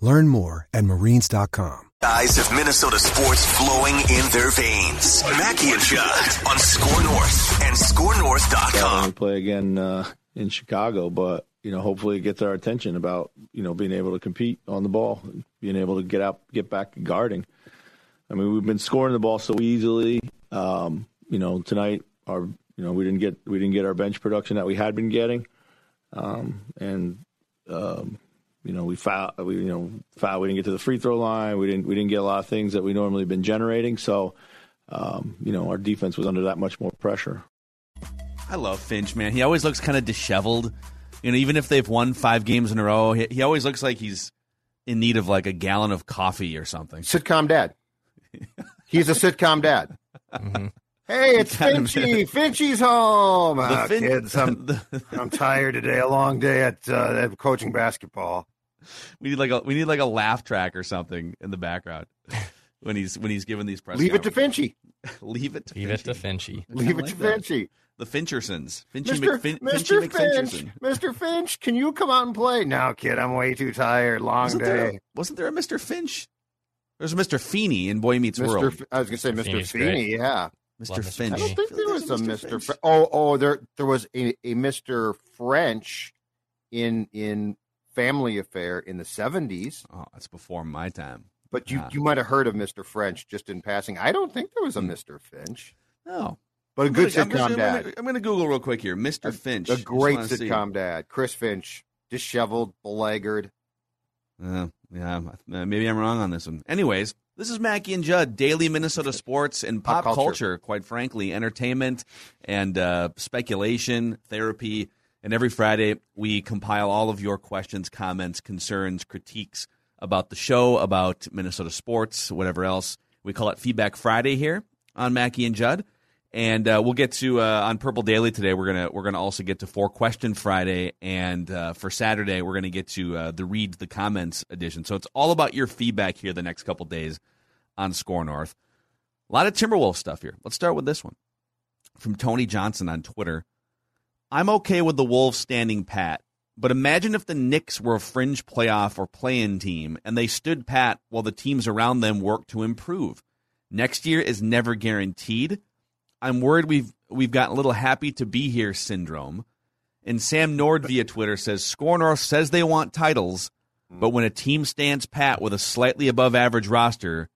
Learn more at marines.com. Eyes of Minnesota sports flowing in their veins. Mackey and Judd on Score North and ScoreNorth.com. We play again uh, in Chicago, but you know, hopefully it gets our attention about you know being able to compete on the ball, being able to get out, get back guarding. I mean, we've been scoring the ball so easily. Um, you know, tonight our you know we didn't get we didn't get our bench production that we had been getting, um, and um, you know, we foul, we you know, foul. We didn't get to the free throw line. We didn't we didn't get a lot of things that we normally been generating. So, um, you know, our defense was under that much more pressure. I love Finch, man. He always looks kind of disheveled. You know, even if they've won five games in a row, he, he always looks like he's in need of like a gallon of coffee or something. Sitcom dad. He's a sitcom dad. Mm-hmm. Hey, it's Finchy. Finchy's home. The oh, fin- kids, I'm, I'm tired today. A long day at, uh, at coaching basketball. We need like a we need like a laugh track or something in the background when he's when he's giving these press. Leave it to Finchy. Leave it to Leave Finchy. it to Finchy. Leave it to Finchy. The Finchersons. Finchy Mr. McFin- Mr. Finchy Finch, Mr. Finch, can you come out and play? No, kid, I'm way too tired. Long wasn't day. There, wasn't there a Mr. Finch? There's a Mr. Feeney in Boy Meets Mr. World. F- I was going to say Mr. Feeney's Feeney, great. yeah. Mr. Love Finch. I don't think there was a Mr. Mr. Finch. Oh, oh, there there was a, a Mr. French in in Family Affair in the 70s, Oh, that's before my time. but you Ah. you might have heard of Mr. French just in passing. I don't think there was a Hmm. Mr. Finch, No. but a good I'm sitcom gonna, I'm dad. gonna- I'm going to Google real quick here. Mr. Finch. A great wanna see. sitcom dad. Chris Finch, disheveled, beleaguered. Uh, yeah, maybe I'm wrong on this one. Anyways, this is Mackey and Judd, daily Minnesota sports and pop, Pop culture. culture. quite frankly, entertainment and uh, speculation, therapy. And every Friday, we compile all of your questions, comments, concerns, critiques about the show, about Minnesota sports, whatever else. We call it Feedback Friday here on Mackey and Judd. And uh, we'll get to uh, on Purple Daily today. We're gonna we're gonna also get to Four Question Friday, and uh, for Saturday we're gonna get to uh, the Read the Comments edition. So it's all about your feedback here the next couple days on Score North. A lot of Timberwolves stuff here. Let's start with this one from Tony Johnson on Twitter. I'm okay with the Wolves standing pat, but imagine if the Knicks were a fringe playoff or play-in team and they stood pat while the teams around them worked to improve. Next year is never guaranteed. I'm worried we've we've got a little happy to be here syndrome. And Sam Nord via Twitter says Score North says they want titles, but when a team stands pat with a slightly above average roster,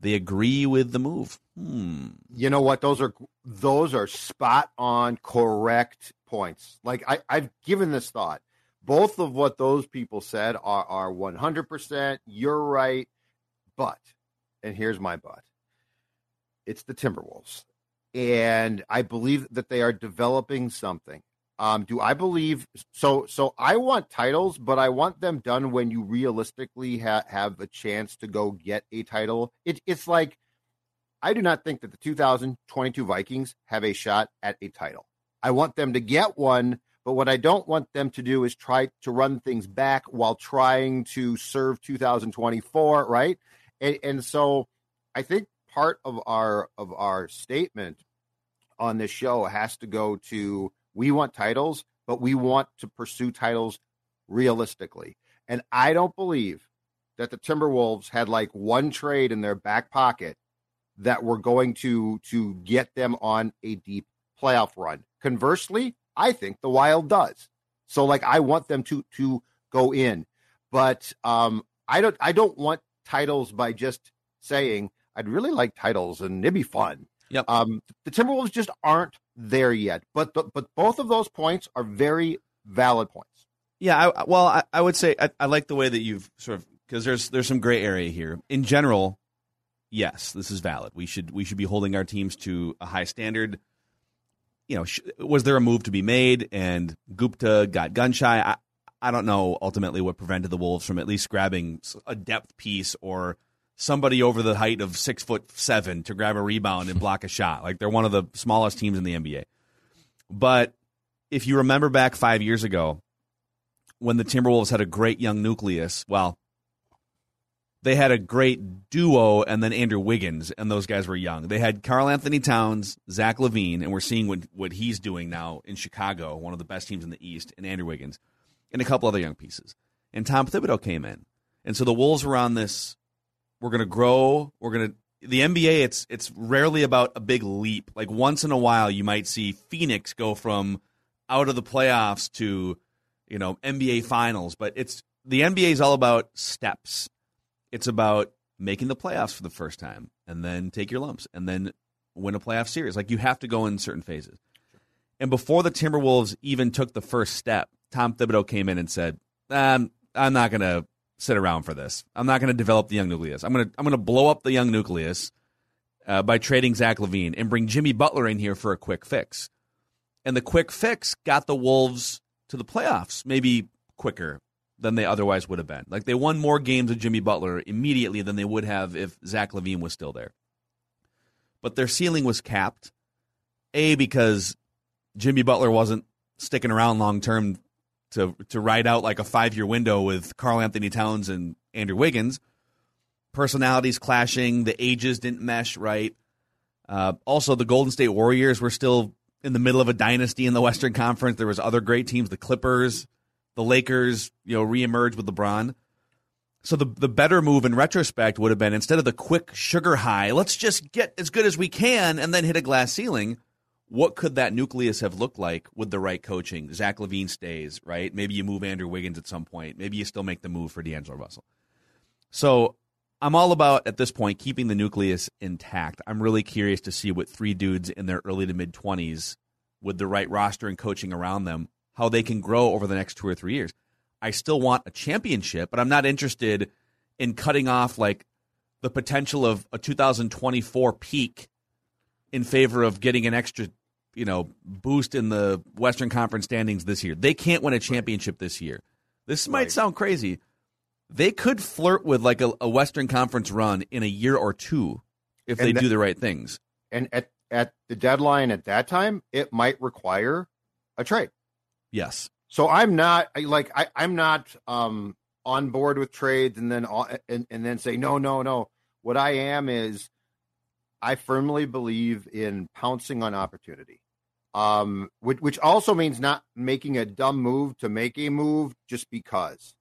they agree with the move. Hmm. You know what? Those are those are spot on, correct points. Like I, I've given this thought. Both of what those people said are are one hundred percent. You're right, but and here's my but. It's the Timberwolves, and I believe that they are developing something. Um, do I believe so? So I want titles, but I want them done when you realistically ha- have a chance to go get a title. It, it's like I do not think that the 2022 Vikings have a shot at a title. I want them to get one, but what I don't want them to do is try to run things back while trying to serve 2024, right? And, and so I think part of our of our statement on this show has to go to we want titles, but we want to pursue titles realistically. And I don't believe that the Timberwolves had like one trade in their back pocket that were going to to get them on a deep playoff run. Conversely, I think the Wild does. So like I want them to to go in. But um I don't I don't want titles by just saying, I'd really like titles and it'd be fun. Yep. Um, the Timberwolves just aren't there yet. But but, but both of those points are very valid points. Yeah, I, well, I, I would say I, I like the way that you've sort of because there's there's some gray area here. In general, yes, this is valid. We should we should be holding our teams to a high standard. You know, sh- was there a move to be made and Gupta got gun shy? I, I don't know ultimately what prevented the Wolves from at least grabbing a depth piece or somebody over the height of six foot seven to grab a rebound and block a shot. Like they're one of the smallest teams in the NBA. But if you remember back five years ago, when the Timberwolves had a great young nucleus, well, they had a great duo and then Andrew Wiggins, and those guys were young. They had Karl-Anthony Towns, Zach LaVine, and we're seeing what, what he's doing now in Chicago, one of the best teams in the East, and Andrew Wiggins, and a couple other young pieces. And Tom Thibodeau came in. And so the Wolves were on this we're going to grow, we're going to the NBA it's it's rarely about a big leap. Like once in a while you might see Phoenix go from out of the playoffs to you know NBA finals, but it's the NBA is all about steps. It's about making the playoffs for the first time and then take your lumps and then win a playoff series. Like you have to go in certain phases. And before the Timberwolves even took the first step, Tom Thibodeau came in and said, um, "I'm not going to sit around for this. I'm not going to develop the young nucleus. I'm going to I'm going to blow up the young nucleus uh, by trading Zach LaVine and bring Jimmy Butler in here for a quick fix. And the quick fix got the Wolves to the playoffs, maybe quicker than they otherwise would have been. Like they won more games with Jimmy Butler immediately than they would have if Zach LaVine was still there. But their ceiling was capped. A because Jimmy Butler wasn't sticking around long term to to ride out like a five year window with Karl-Anthony Towns and Andrew Wiggins. Personalities clashing, the ages didn't mesh right. Uh, also, the Golden State Warriors were still in the middle of a dynasty in the Western Conference. There was other great teams, the Clippers, the Lakers, you know, reemerged with LeBron. So the the better move in retrospect would have been instead of the quick sugar high, let's just get as good as we can and then hit a glass ceiling what could that nucleus have looked like with the right coaching? Zach LaVine stays, right? Maybe you move Andrew Wiggins at some point. Maybe you still make the move for D'Angelo Russell. So I'm all about, at this point, keeping the nucleus intact. I'm really curious to see what three dudes in their early to mid 20s, with the right roster and coaching around them, how they can grow over the next two or three years. I still want a championship, but I'm not interested in cutting off like the potential of a 2024 peak in favor of getting an extra, you know, boost in the Western Conference standings this year. They can't win a championship this year. This might right. sound crazy. They could flirt with like a, a, Western Conference run in a year or two if and they that, do the right things. And at at the deadline at that time, it might require a trade. Yes. So I'm not like I, I'm not um, on board with trades and then and, and then say no no no. What I am is I firmly believe in pouncing on opportunity, um, which, which also means not making a dumb move to make a move just because.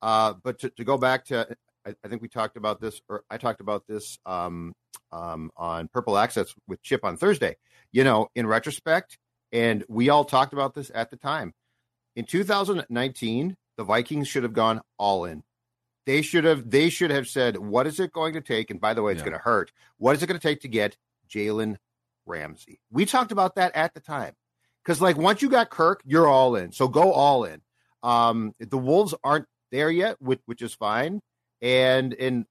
Uh, but to, to go back to, I, I, think we talked about this, or I talked about this um, um, on Purple Access with Chip on Thursday. You know, in retrospect, and we all talked about this at the time. In 2019, the Vikings should have gone all in. They should have they should have said, what is it going to take? And by the way, it's yeah. going to hurt. What is it going to take to get Jalen Ramsey? We talked about that at the time. Because like once you got Kirk, you're all in. So go all in. Um, the Wolves aren't there yet, which, which is fine. And in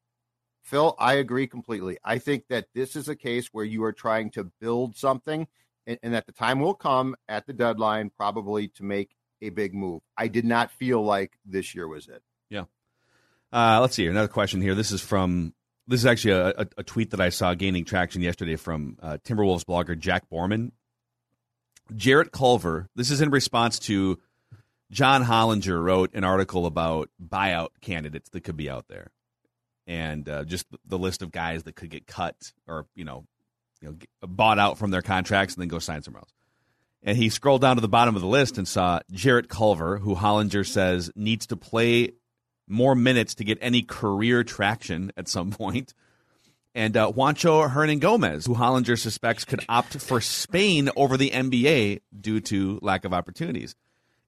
Phil, I agree completely. I think that this is a case where you are trying to build something, and, and that the time will come at the deadline, probably to make a big move. I did not feel like this year was it. Yeah. Uh, let's see here. Another question here. This is from this is actually a, a, a tweet that I saw gaining traction yesterday from uh, Timberwolves blogger Jack Borman. Jarrett Culver. This is in response to John Hollinger wrote an article about buyout candidates that could be out there, and uh, just the list of guys that could get cut or you know, you know, bought out from their contracts and then go sign somewhere else. And he scrolled down to the bottom of the list and saw Jarrett Culver, who Hollinger says needs to play more minutes to get any career traction at some point. And uh, Juancho Hernangomez, who Hollinger suspects could opt for Spain over the NBA due to lack of opportunities.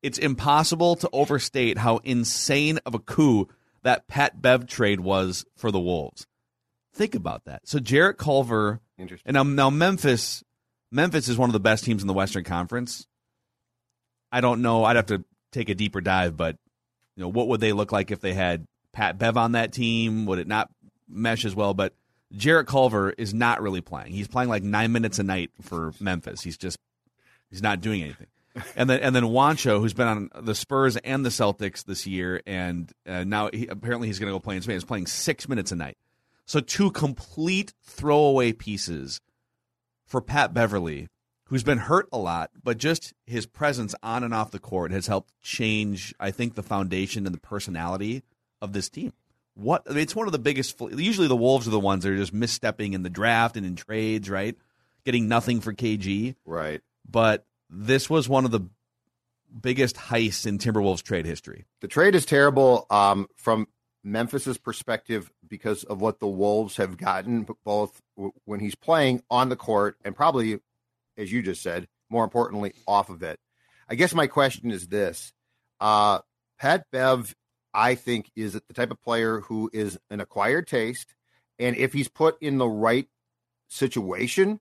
It's impossible to overstate how insane of a coup that Pat Bev trade was for the Wolves. Think about that. So Jarrett Culver, and now, now Memphis, Memphis is one of the best teams in the Western Conference. I don't know. I'd have to take a deeper dive, but you know, what would they look like if they had Pat Bev on that team? Would it not mesh as well? But Jarrett Culver is not really playing. He's playing like nine minutes a night for Memphis. He's just he's not doing anything. And then and then Juancho, who's been on the Spurs and the Celtics this year, and uh, now he, apparently he's going to go play in Spain. He's playing six minutes a night. So two complete throwaway pieces for Pat Beverley, who's been hurt a lot, but just his presence on and off the court has helped change, I think, the foundation and the personality of this team. What I mean, it's one of the biggest. Usually, the Wolves are the ones that are just misstepping in the draft and in trades, right? Getting nothing for KG, Right. but this was one of the biggest heists in Timberwolves trade history. The trade is terrible um, from Memphis's perspective because of what the Wolves have gotten, both when he's playing on the court and probably, as you just said, more importantly, off of it. I guess my question is this: uh, Pat Bev, I think, is the type of player who is an acquired taste, and if he's put in the right situation,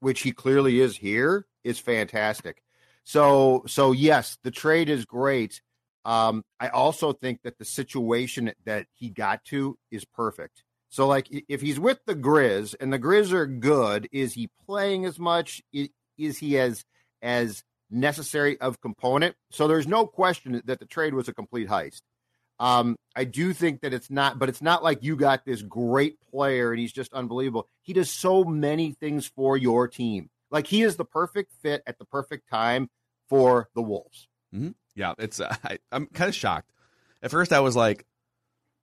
which he clearly is here, is fantastic. So, so yes, the trade is great. Um, I also think that the situation that he got to is perfect. So, like, if he's with the Grizz and the Grizz are good, is he playing as much? Is he as as necessary of component? So, there's no question that the trade was a complete heist. Um, I do think that it's not, but it's not like you got this great player and he's just unbelievable. He does so many things for your team. Like he is the perfect fit at the perfect time for the Wolves. Yeah, it's. Uh, I, I'm kind of shocked. At first, I was like,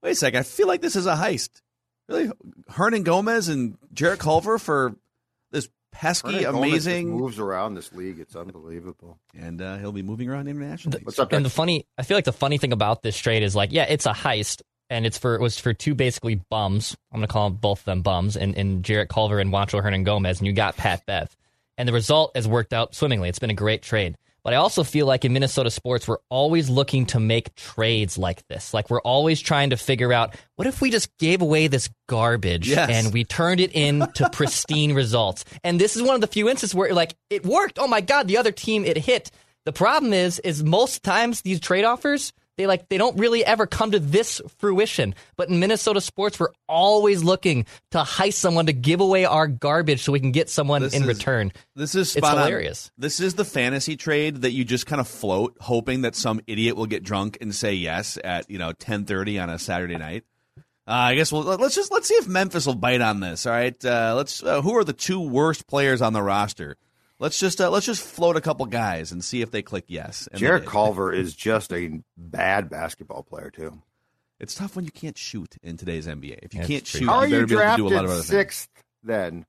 "Wait a second, I feel like this is a heist." Really, Hernangomez and Jarrett Culver for this pesky, Hernangomez amazing, moves around this league. It's unbelievable. and uh, he'll be moving around internationally. What's up, And the funny, I feel like the funny thing about this trade is like, yeah, it's a heist, and it's for it was for two basically bums. I'm gonna call them both of them bums, and, and Jarrett Culver and Juancho Hernangomez, and you got Pat Bev, and the result has worked out swimmingly. It's been a great trade. But I also feel like in Minnesota sports, we're always looking to make trades like this. Like we're always trying to figure out what if we just gave away this garbage Yes. and we turned it into pristine results. And this is one of the few instances where like it worked. Oh my god, the other team it hit. The problem is is most times these trade offers they like they don't really ever come to this fruition. But in Minnesota sports, we're always looking to heist someone to give away our garbage so we can get someone This in is- return. This is It's spot on. This is the fantasy trade that you just kind of float, hoping that some idiot will get drunk and say yes at you know 10:30 on a Saturday night. Uh, I guess we'll let's just let's see if Memphis will bite on this. All right, uh, let's. Uh, who are the two worst players on the roster? Let's just uh, let's just float a couple guys and see if they click yes. And Jarrett did. Culver is just a bad basketball player too. It's tough when you can't shoot in today's NBA. If you That's can't true. shoot, How are you you better be able to do a lot drafted of other things. sixth then?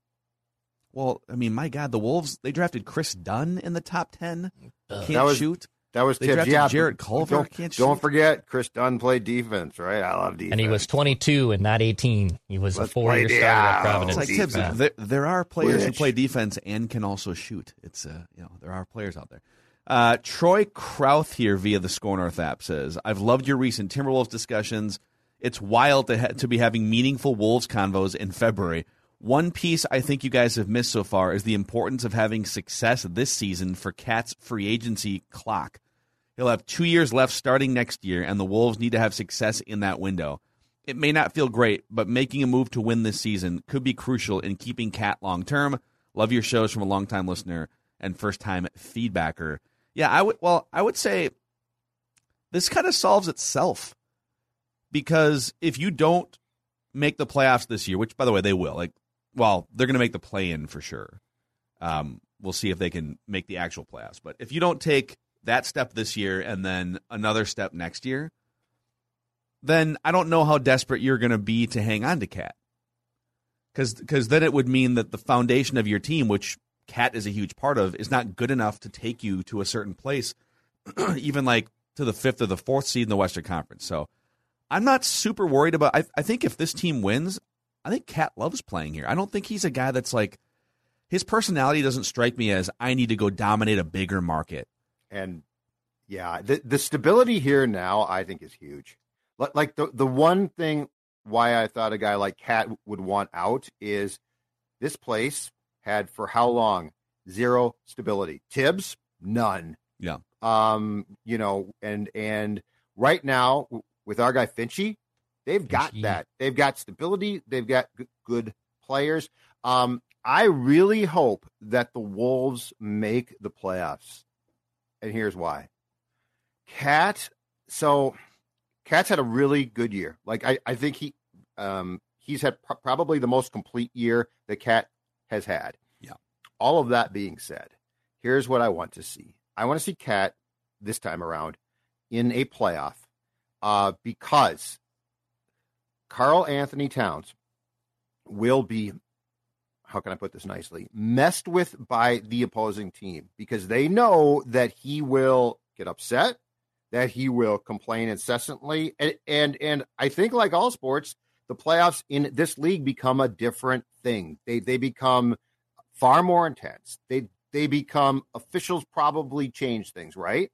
Well, I mean, my God, the Wolves they drafted Kris Dunn in the top ten. Can't That was- shoot. That was They Thibs. drafted Yeah, Jarrett but Culver. Don't, Can't don't forget, Kris Dunn played defense, right? I love defense. And he was 22 and not 18. He was Let's a four-year starter at. Providence. It's like defense. Thibs. There, there are players who play defense and can also shoot. It's uh, you know there are players out there. Uh, Troy Krauth here via the Score North app says, "I've loved your recent Timberwolves discussions. It's wild to ha- to be having meaningful Wolves convos in February. One piece I think you guys have missed so far is the importance of having success this season for Cat's free agency clock. He'll have two years left starting next year, and the Wolves need to have success in that window. It may not feel great, but making a move to win this season could be crucial in keeping Cat long term. Love your shows from a longtime listener and first time feedbacker. Yeah, I would. Well, I would say this kind of solves itself because if you don't make the playoffs this year, which by the way they will, like, well, they're going to make the play in for sure. Um, we'll see if they can make the actual playoffs. But if you don't take that step this year and then another step next year, then I don't know how desperate you're going to be to hang on to Cat. Because then it would mean that the foundation of your team, which Cat is a huge part of, is not good enough to take you to a certain place, even like to the fifth or the fourth seed in the Western Conference. So I'm not super worried about. I, I think if this team wins, I think Cat loves playing here. I don't think he's a guy that's like his personality doesn't strike me as I need to go dominate a bigger market. And yeah, the the stability here now I think is huge. Like the the one thing why I thought a guy like Cat would want out is this place had for how long zero stability. Thibs, none. Yeah. Um, you know, and and right now with our guy Finchy, they've got Finchy. that. They've got stability. They've got g- good players. Um, I really hope that the Wolves make the playoffs, and here's why. Cat, so Cat's had a really good year. Like I, I think he, um, he's had pr- probably the most complete year that Cat has had. Yeah. All of that being said, here's what I want to see. I want to see Cat this time around in a playoff, uh, because Karl-Anthony Towns will be how can I put this nicely? Messed with by the opposing team because they know that he will get upset, that he will complain incessantly, and and, and I think like all sports, the playoffs in this league become a different thing. They they become far more intense. They they become officials probably change things, right?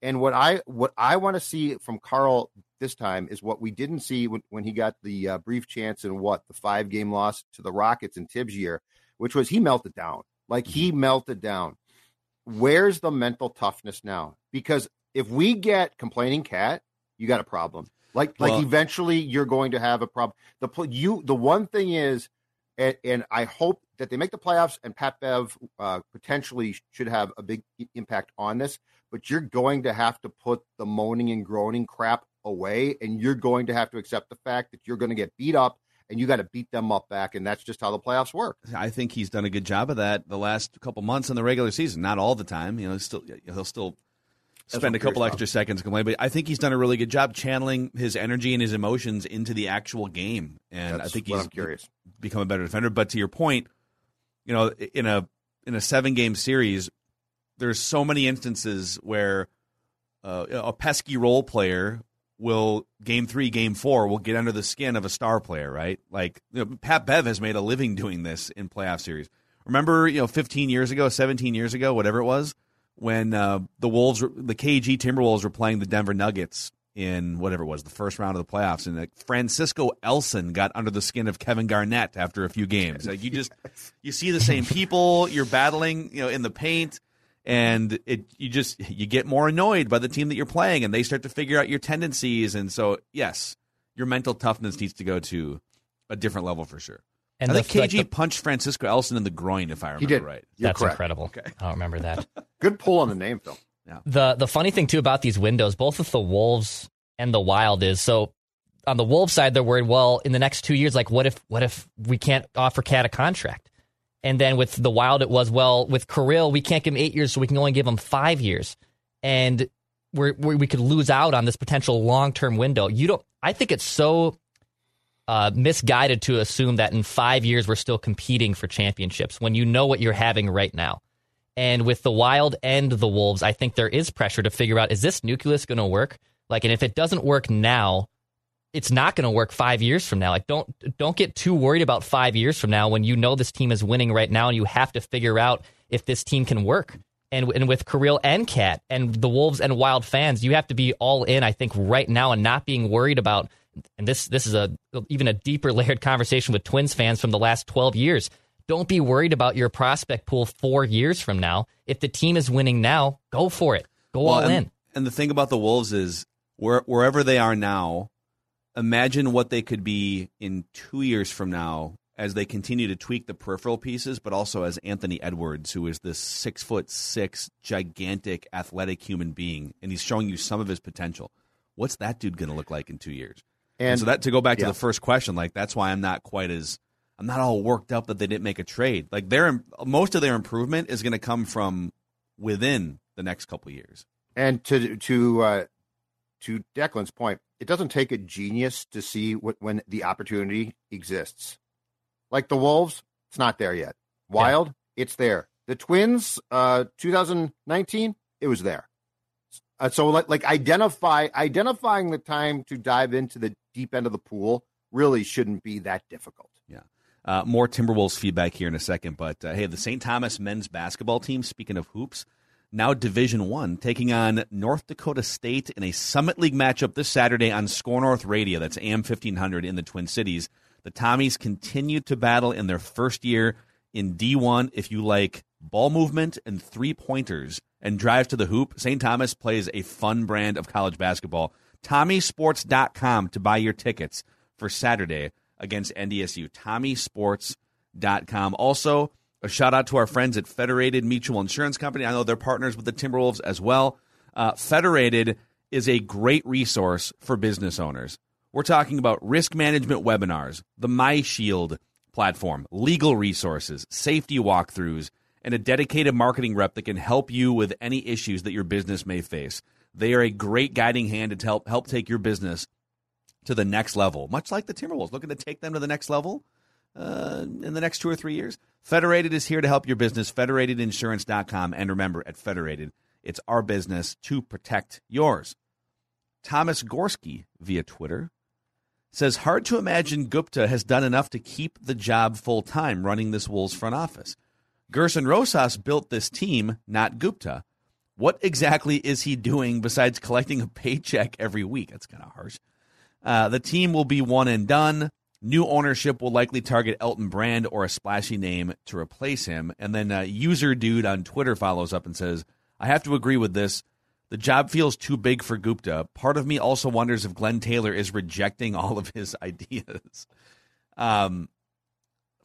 And what I what I want to see from Karl this time is what we didn't see when, when he got the uh, brief chance in what the five game loss to the Rockets in Thibs year, which was he melted down. Like he melted down. Where's the mental toughness now? Because if we get complaining cat, you got a problem. Like Well- like eventually you're going to have a problem. The you the one thing is, and, and I hope that they make the playoffs and Pat Bev uh, potentially should have a big impact on this. But you're going to have to put the moaning and groaning crap away, and you're going to have to accept the fact that you're going to get beat up, and you got to beat them up back, and that's just how the playoffs work. I think he's done a good job of that the last couple months in the regular season. Not all the time, you know. He's still he'll still spend a couple extra seconds complaining, but I think he's done a really good job channeling his energy and his emotions into the actual game. And That's I think he's become a better defender. But to your point, you know, in a in a seven game series, there's so many instances where uh, a pesky role player will game three, game four will get under the skin of a star player, right? Like you know, Pat Bev has made a living doing this in playoff series. Remember, you know, 15 years ago, 17 years ago, whatever it was, when uh, the Wolves, the KG Timberwolves were playing the Denver Nuggets in whatever it was, the first round of the playoffs, and like Francisco Elson got under the skin of Kevin Garnett after a few games. Like you just, you see the same people, you're battling, you know, in the paint and it you just you get more annoyed by the team that you're playing and they start to figure out your tendencies and so yes your mental toughness needs to go to a different level for sure And i the- think kg like the- punched francisco elson in the groin if i remember did. right You're That's correct. incredible. Okay. I don't remember that. Good pull on the name, Phil. the the funny thing too about these windows, both with the Wolves and the Wild, is so on the Wolves side they're worried. Well, in the next two years, like what if what if we can't offer Cat a contract? And then with the Wild, it was well with Kirill, we can't give him eight years, so we can only give him five years, and we we could lose out on this potential long term window. You don't. I think it's so uh, misguided to assume that in five years we're still competing for championships when you know what you're having right now. And with the Wild and the Wolves, I think there is pressure to figure out is this nucleus going to work? Like, and if it doesn't work now, it's not going to work five years from now. Like, don't don't get too worried about five years from now when you know this team is winning right now, and you have to figure out if this team can work. And and with Kirill and Cat and the Wolves and Wild fans, you have to be all in. I think right now and not being worried about. And this this is a even a deeper layered conversation with Twins fans from the last twelve years. Don't be worried about your prospect pool four years from now. If the team is winning now, go for it. Go all and, in. and the thing about the wolves is where, wherever they are now imagine what they could be in two years from now as they continue to tweak the peripheral pieces, but also as Anthony Edwards, who is this six foot six, gigantic, athletic human being, and he's showing you some of his potential. What's that dude going to look like in two years? And, And so that to go back to the first question, like that's why I'm not quite as I'm not all worked up that they didn't make a trade. Like their most of their improvement is going to come from within the next couple years. And to to uh, to Declan's point, it doesn't take a genius to see what, when the opportunity exists. Like the Wolves, it's not there yet. Wild, it's there. The Twins, uh, 2019, it was there. Uh, so like, like identify identifying the time to dive into the deep end of the pool really shouldn't be that difficult. Yeah. Uh, more Timberwolves feedback here in a second, but uh, hey, the St. Thomas men's basketball team. Speaking of hoops, now Division One, taking on North Dakota State in a Summit League matchup this Saturday on Score North Radio. That's AM 1500 in the Twin Cities. The Tommies continue to battle in their first year in D1. If you like ball movement and three pointers and drive to the hoop, St. Thomas plays a fun brand of college basketball. TommieSports.com to buy your tickets for Saturday against NDSU. TommieSports.com. Also, a shout out to our friends at Federated Mutual Insurance Company. I know they're partners with the Timberwolves as well. Uh, Federated is a great resource for business owners. We're talking about risk management webinars, the MyShield platform, legal resources, safety walkthroughs, and a dedicated marketing rep that can help you with any issues that your business may face. They are a great guiding hand to help help take your business to the next level, much like the Timberwolves, looking to take them to the next level uh, in the next two or three years. Federated is here to help your business. Federatedinsurance.com. And remember, at Federated, it's our business to protect yours. Thomas Gorski via Twitter says hard to imagine Gupta has done enough to keep the job full time running this Wolves front office. Gersson Rosas built this team, not Gupta. What exactly is he doing besides collecting a paycheck every week? That's kind of harsh. Uh, the team will be one and done. New ownership will likely target Elton Brand or a splashy name to replace him. And then uh, user dude on Twitter follows up and says, "I have to agree with this. The job feels too big for Gupta. Part of me also wonders if Glenn Taylor is rejecting all of his ideas. Um,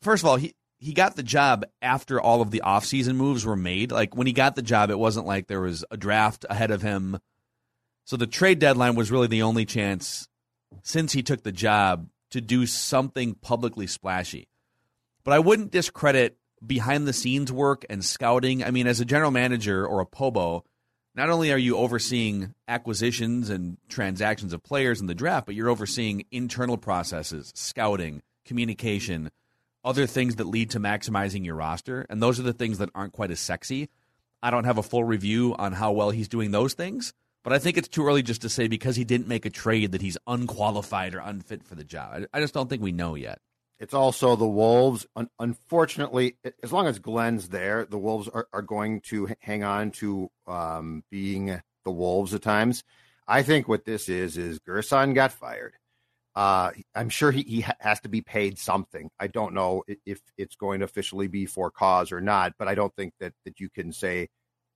first of all, he he got the job after all of the offseason moves were made. Like when he got the job, it wasn't like there was a draft ahead of him. So the trade deadline was really the only chance since he took the job to do something publicly splashy. But I wouldn't discredit behind the scenes work and scouting. I mean, as a general manager or a POBO, not only are you overseeing acquisitions and transactions of players in the draft, but you're overseeing internal processes, scouting, communication, other things that lead to maximizing your roster. And those are the things that aren't quite as sexy. I don't have a full review on how well he's doing those things, but I think it's too early just to say because he didn't make a trade that he's unqualified or unfit for the job. I, just don't think we know yet. It's also the Wolves. Un- unfortunately, as long as Glenn's there, the Wolves are, are going to hang on to um, being the Wolves at times. I think what this is is Gersson got fired. Uh, I'm sure he, he has to be paid something. I don't know if it's going to officially be for cause or not, but I don't think that that you can say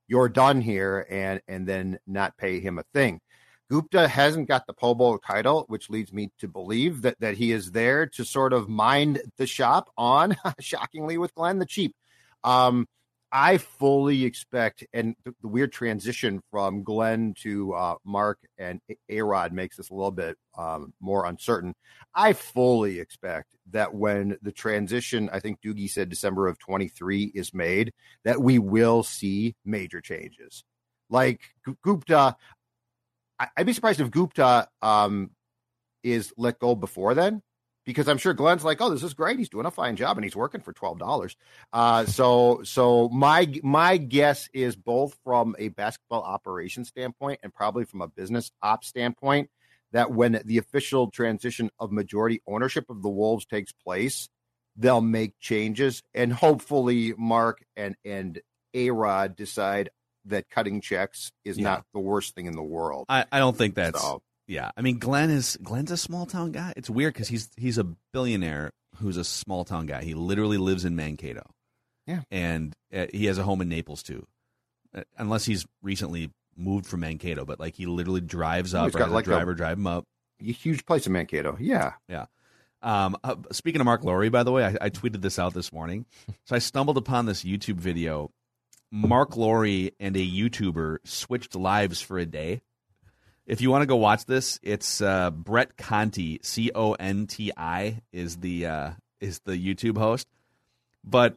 you're done here and and then not pay him a thing. Gupta hasn't got the POBO title, which leads me to believe that that he is there to sort of mind the shop on, shockingly, with Glenn the cheap. Um, I fully expect, and the, the, weird transition from Glenn to uh, Marc and A Rod makes this a little bit um, more uncertain. I fully expect that when the transition, I think Doogie said December of 23 is made, that we will see major changes. Like Gupta, I'd be surprised if Gupta um, is let go before then because I'm sure Glenn's like, oh, this is great. He's doing a fine job and he's working for twelve dollars. Uh, so, so my my guess is both from a basketball operation standpoint and probably from a business op standpoint that when the official transition of majority ownership of the Wolves takes place, they'll make changes and hopefully Marc and and A Rod decide that cutting checks is yeah. not the worst thing in the world. I, I don't think that's so, yeah, I mean, Glenn is Glenn's a small town guy. It's weird because he's he's a billionaire who's a small town guy. He literally lives in Mankato. Yeah, and uh, he has a home in Naples too, uh, unless he's recently moved from Mankato. But like he literally drives up, or got like a driver a, drive him up. A huge place in Mankato. Yeah, yeah. Um, uh, speaking of Mark Lowry, by the way, I, I tweeted this out this morning. so I stumbled upon this YouTube video. Mark Lowry and a YouTuber switched lives for a day if you want to go watch this, it's uh, Brett Conti, C O N T I, is the uh, is the YouTube host. But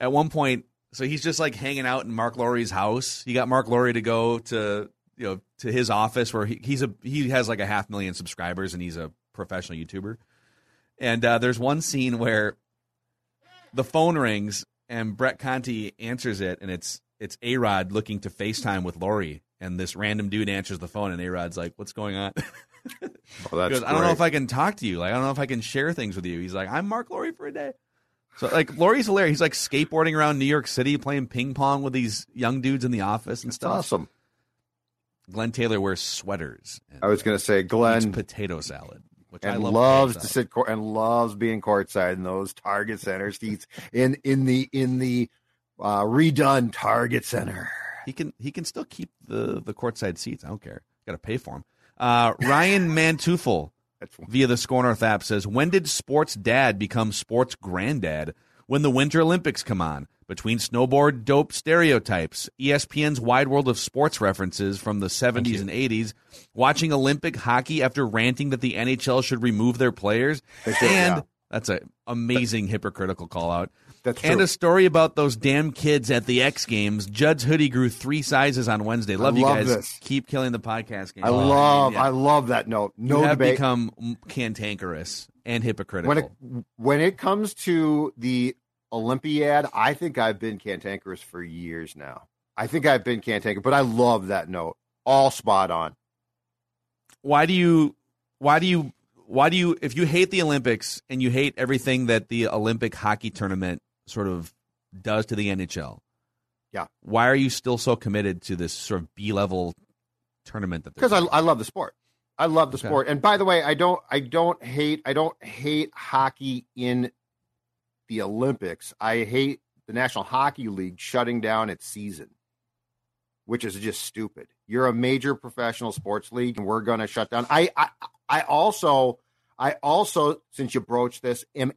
at one point, so he's just like hanging out in Mark Lowry's house. He got Mark Lowry to go to you know to his office where he, he's a he has like a half million subscribers and he's a professional YouTuber. And uh, there's one scene where the phone rings and Brett Conti answers it, and it's it's A Rod looking to FaceTime with Lowry, and this random dude answers the phone, and A Rod's like, "What's going on?" Oh, that's goes, I don't know if I can talk to you. Like, I don't know if I can share things with you. He's like, "I'm Mark Lowry for a day." So like Laurie's hilarious. He's like skateboarding around New York City, playing ping pong with these young dudes in the office and It's stuff. awesome. Glenn Taylor wears sweaters. And, I was going to say eats Glenn potato salad, which I and love. loves to sit court and loves being courtside in those Target Center seats in in the in the uh, redone Target Center. He can he can still keep the the courtside seats. I don't care. Got to pay for him. Uh, Ryan Mantufel via the Score North app says, "When did sports dad become sports granddad? When the Winter Olympics come on." Between snowboard dope stereotypes, ESPN's wide world of sports references from the 70s and 80s, watching Olympic hockey after ranting that the NHL should remove their players, and that's an amazing hypocritical call out. That's And a story about those damn kids at the X Games. Judd's hoodie grew three sizes on Wednesday. Love you guys. this. Keep killing the podcast game. I oh, love Yeah. I love that note. No you have debate. become cantankerous and hypocritical. when it when it comes to the Olympiad, I think I've been cantankerous for years now. I think I've been cantankerous, but I love that note. All spot on. why do you? Why do you? Why do you? If you hate the Olympics and you hate everything that the Olympic hockey tournament sort of does to the NHL, Yeah. why are you still so committed to this sort of B level tournament that? because I. I love the sport. I love the Okay. sport. And by the way, I don't I don't hate I don't hate hockey in the Olympics. I hate the National Hockey League shutting down its season, which is just stupid. You're a major professional sports league, and we're going to shut down. I, I I also I also since you broached this am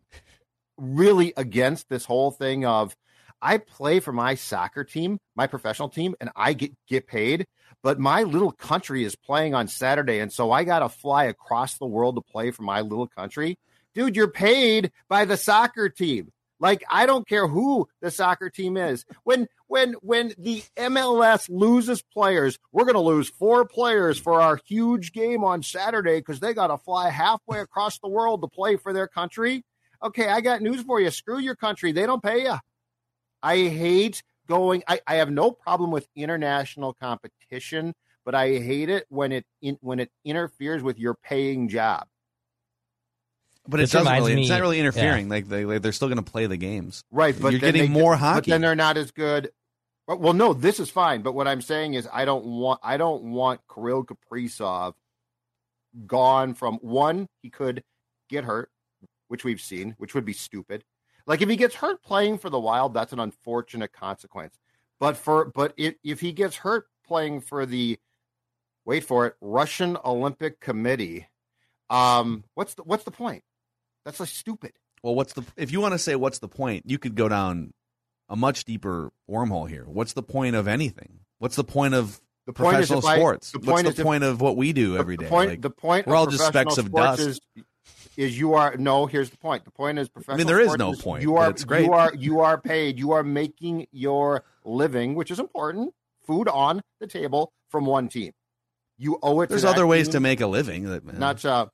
really against this whole thing of I play for my soccer team, my professional team, and I get get paid. But my little country is playing on Saturday, and so I got to fly across the world to play for my little country. Dude, you're paid by the soccer team. Like I don't care who the soccer team is. When when when the MLS loses players, we're going to lose four players for our huge game on Saturday because they got to fly halfway across the world to play for their country. Okay, I got news for you. Screw your country. They don't pay you. I hate going. I, I have no problem with international competition, but I hate it when it in, when it interferes with your paying job. but it This doesn't reminds really. me- it's not really interfering. Like they, like, they're still going to play the games. Right, but you're getting they- more But hockey. then they're not as good. Well, well, no, this is fine. But what I'm saying is, I don't want. I don't want Kirill Kaprizov gone from one. He could get hurt, which we've seen, which would be stupid. Like if he gets hurt playing for the Wild, that's an unfortunate consequence. But for but if, if he gets hurt playing for the wait for it Russian Olympic Committee, um, what's the what's the point? That's like stupid. Well, what's the if you want to say what's the point? You could go down a much deeper wormhole here. What's the point of anything? What's the point of The point professional if I- sports? the What's the if- point of what we do every the, day? The point, Like, the point we're all just specks of dust. Is, is you are no. Here's the point. The point is professional. I mean, there is no point, You are you are you are paid. You are making your living, which is important. Food on the table from one team. You owe it. There's other ways team, to make a living. That, Not uh,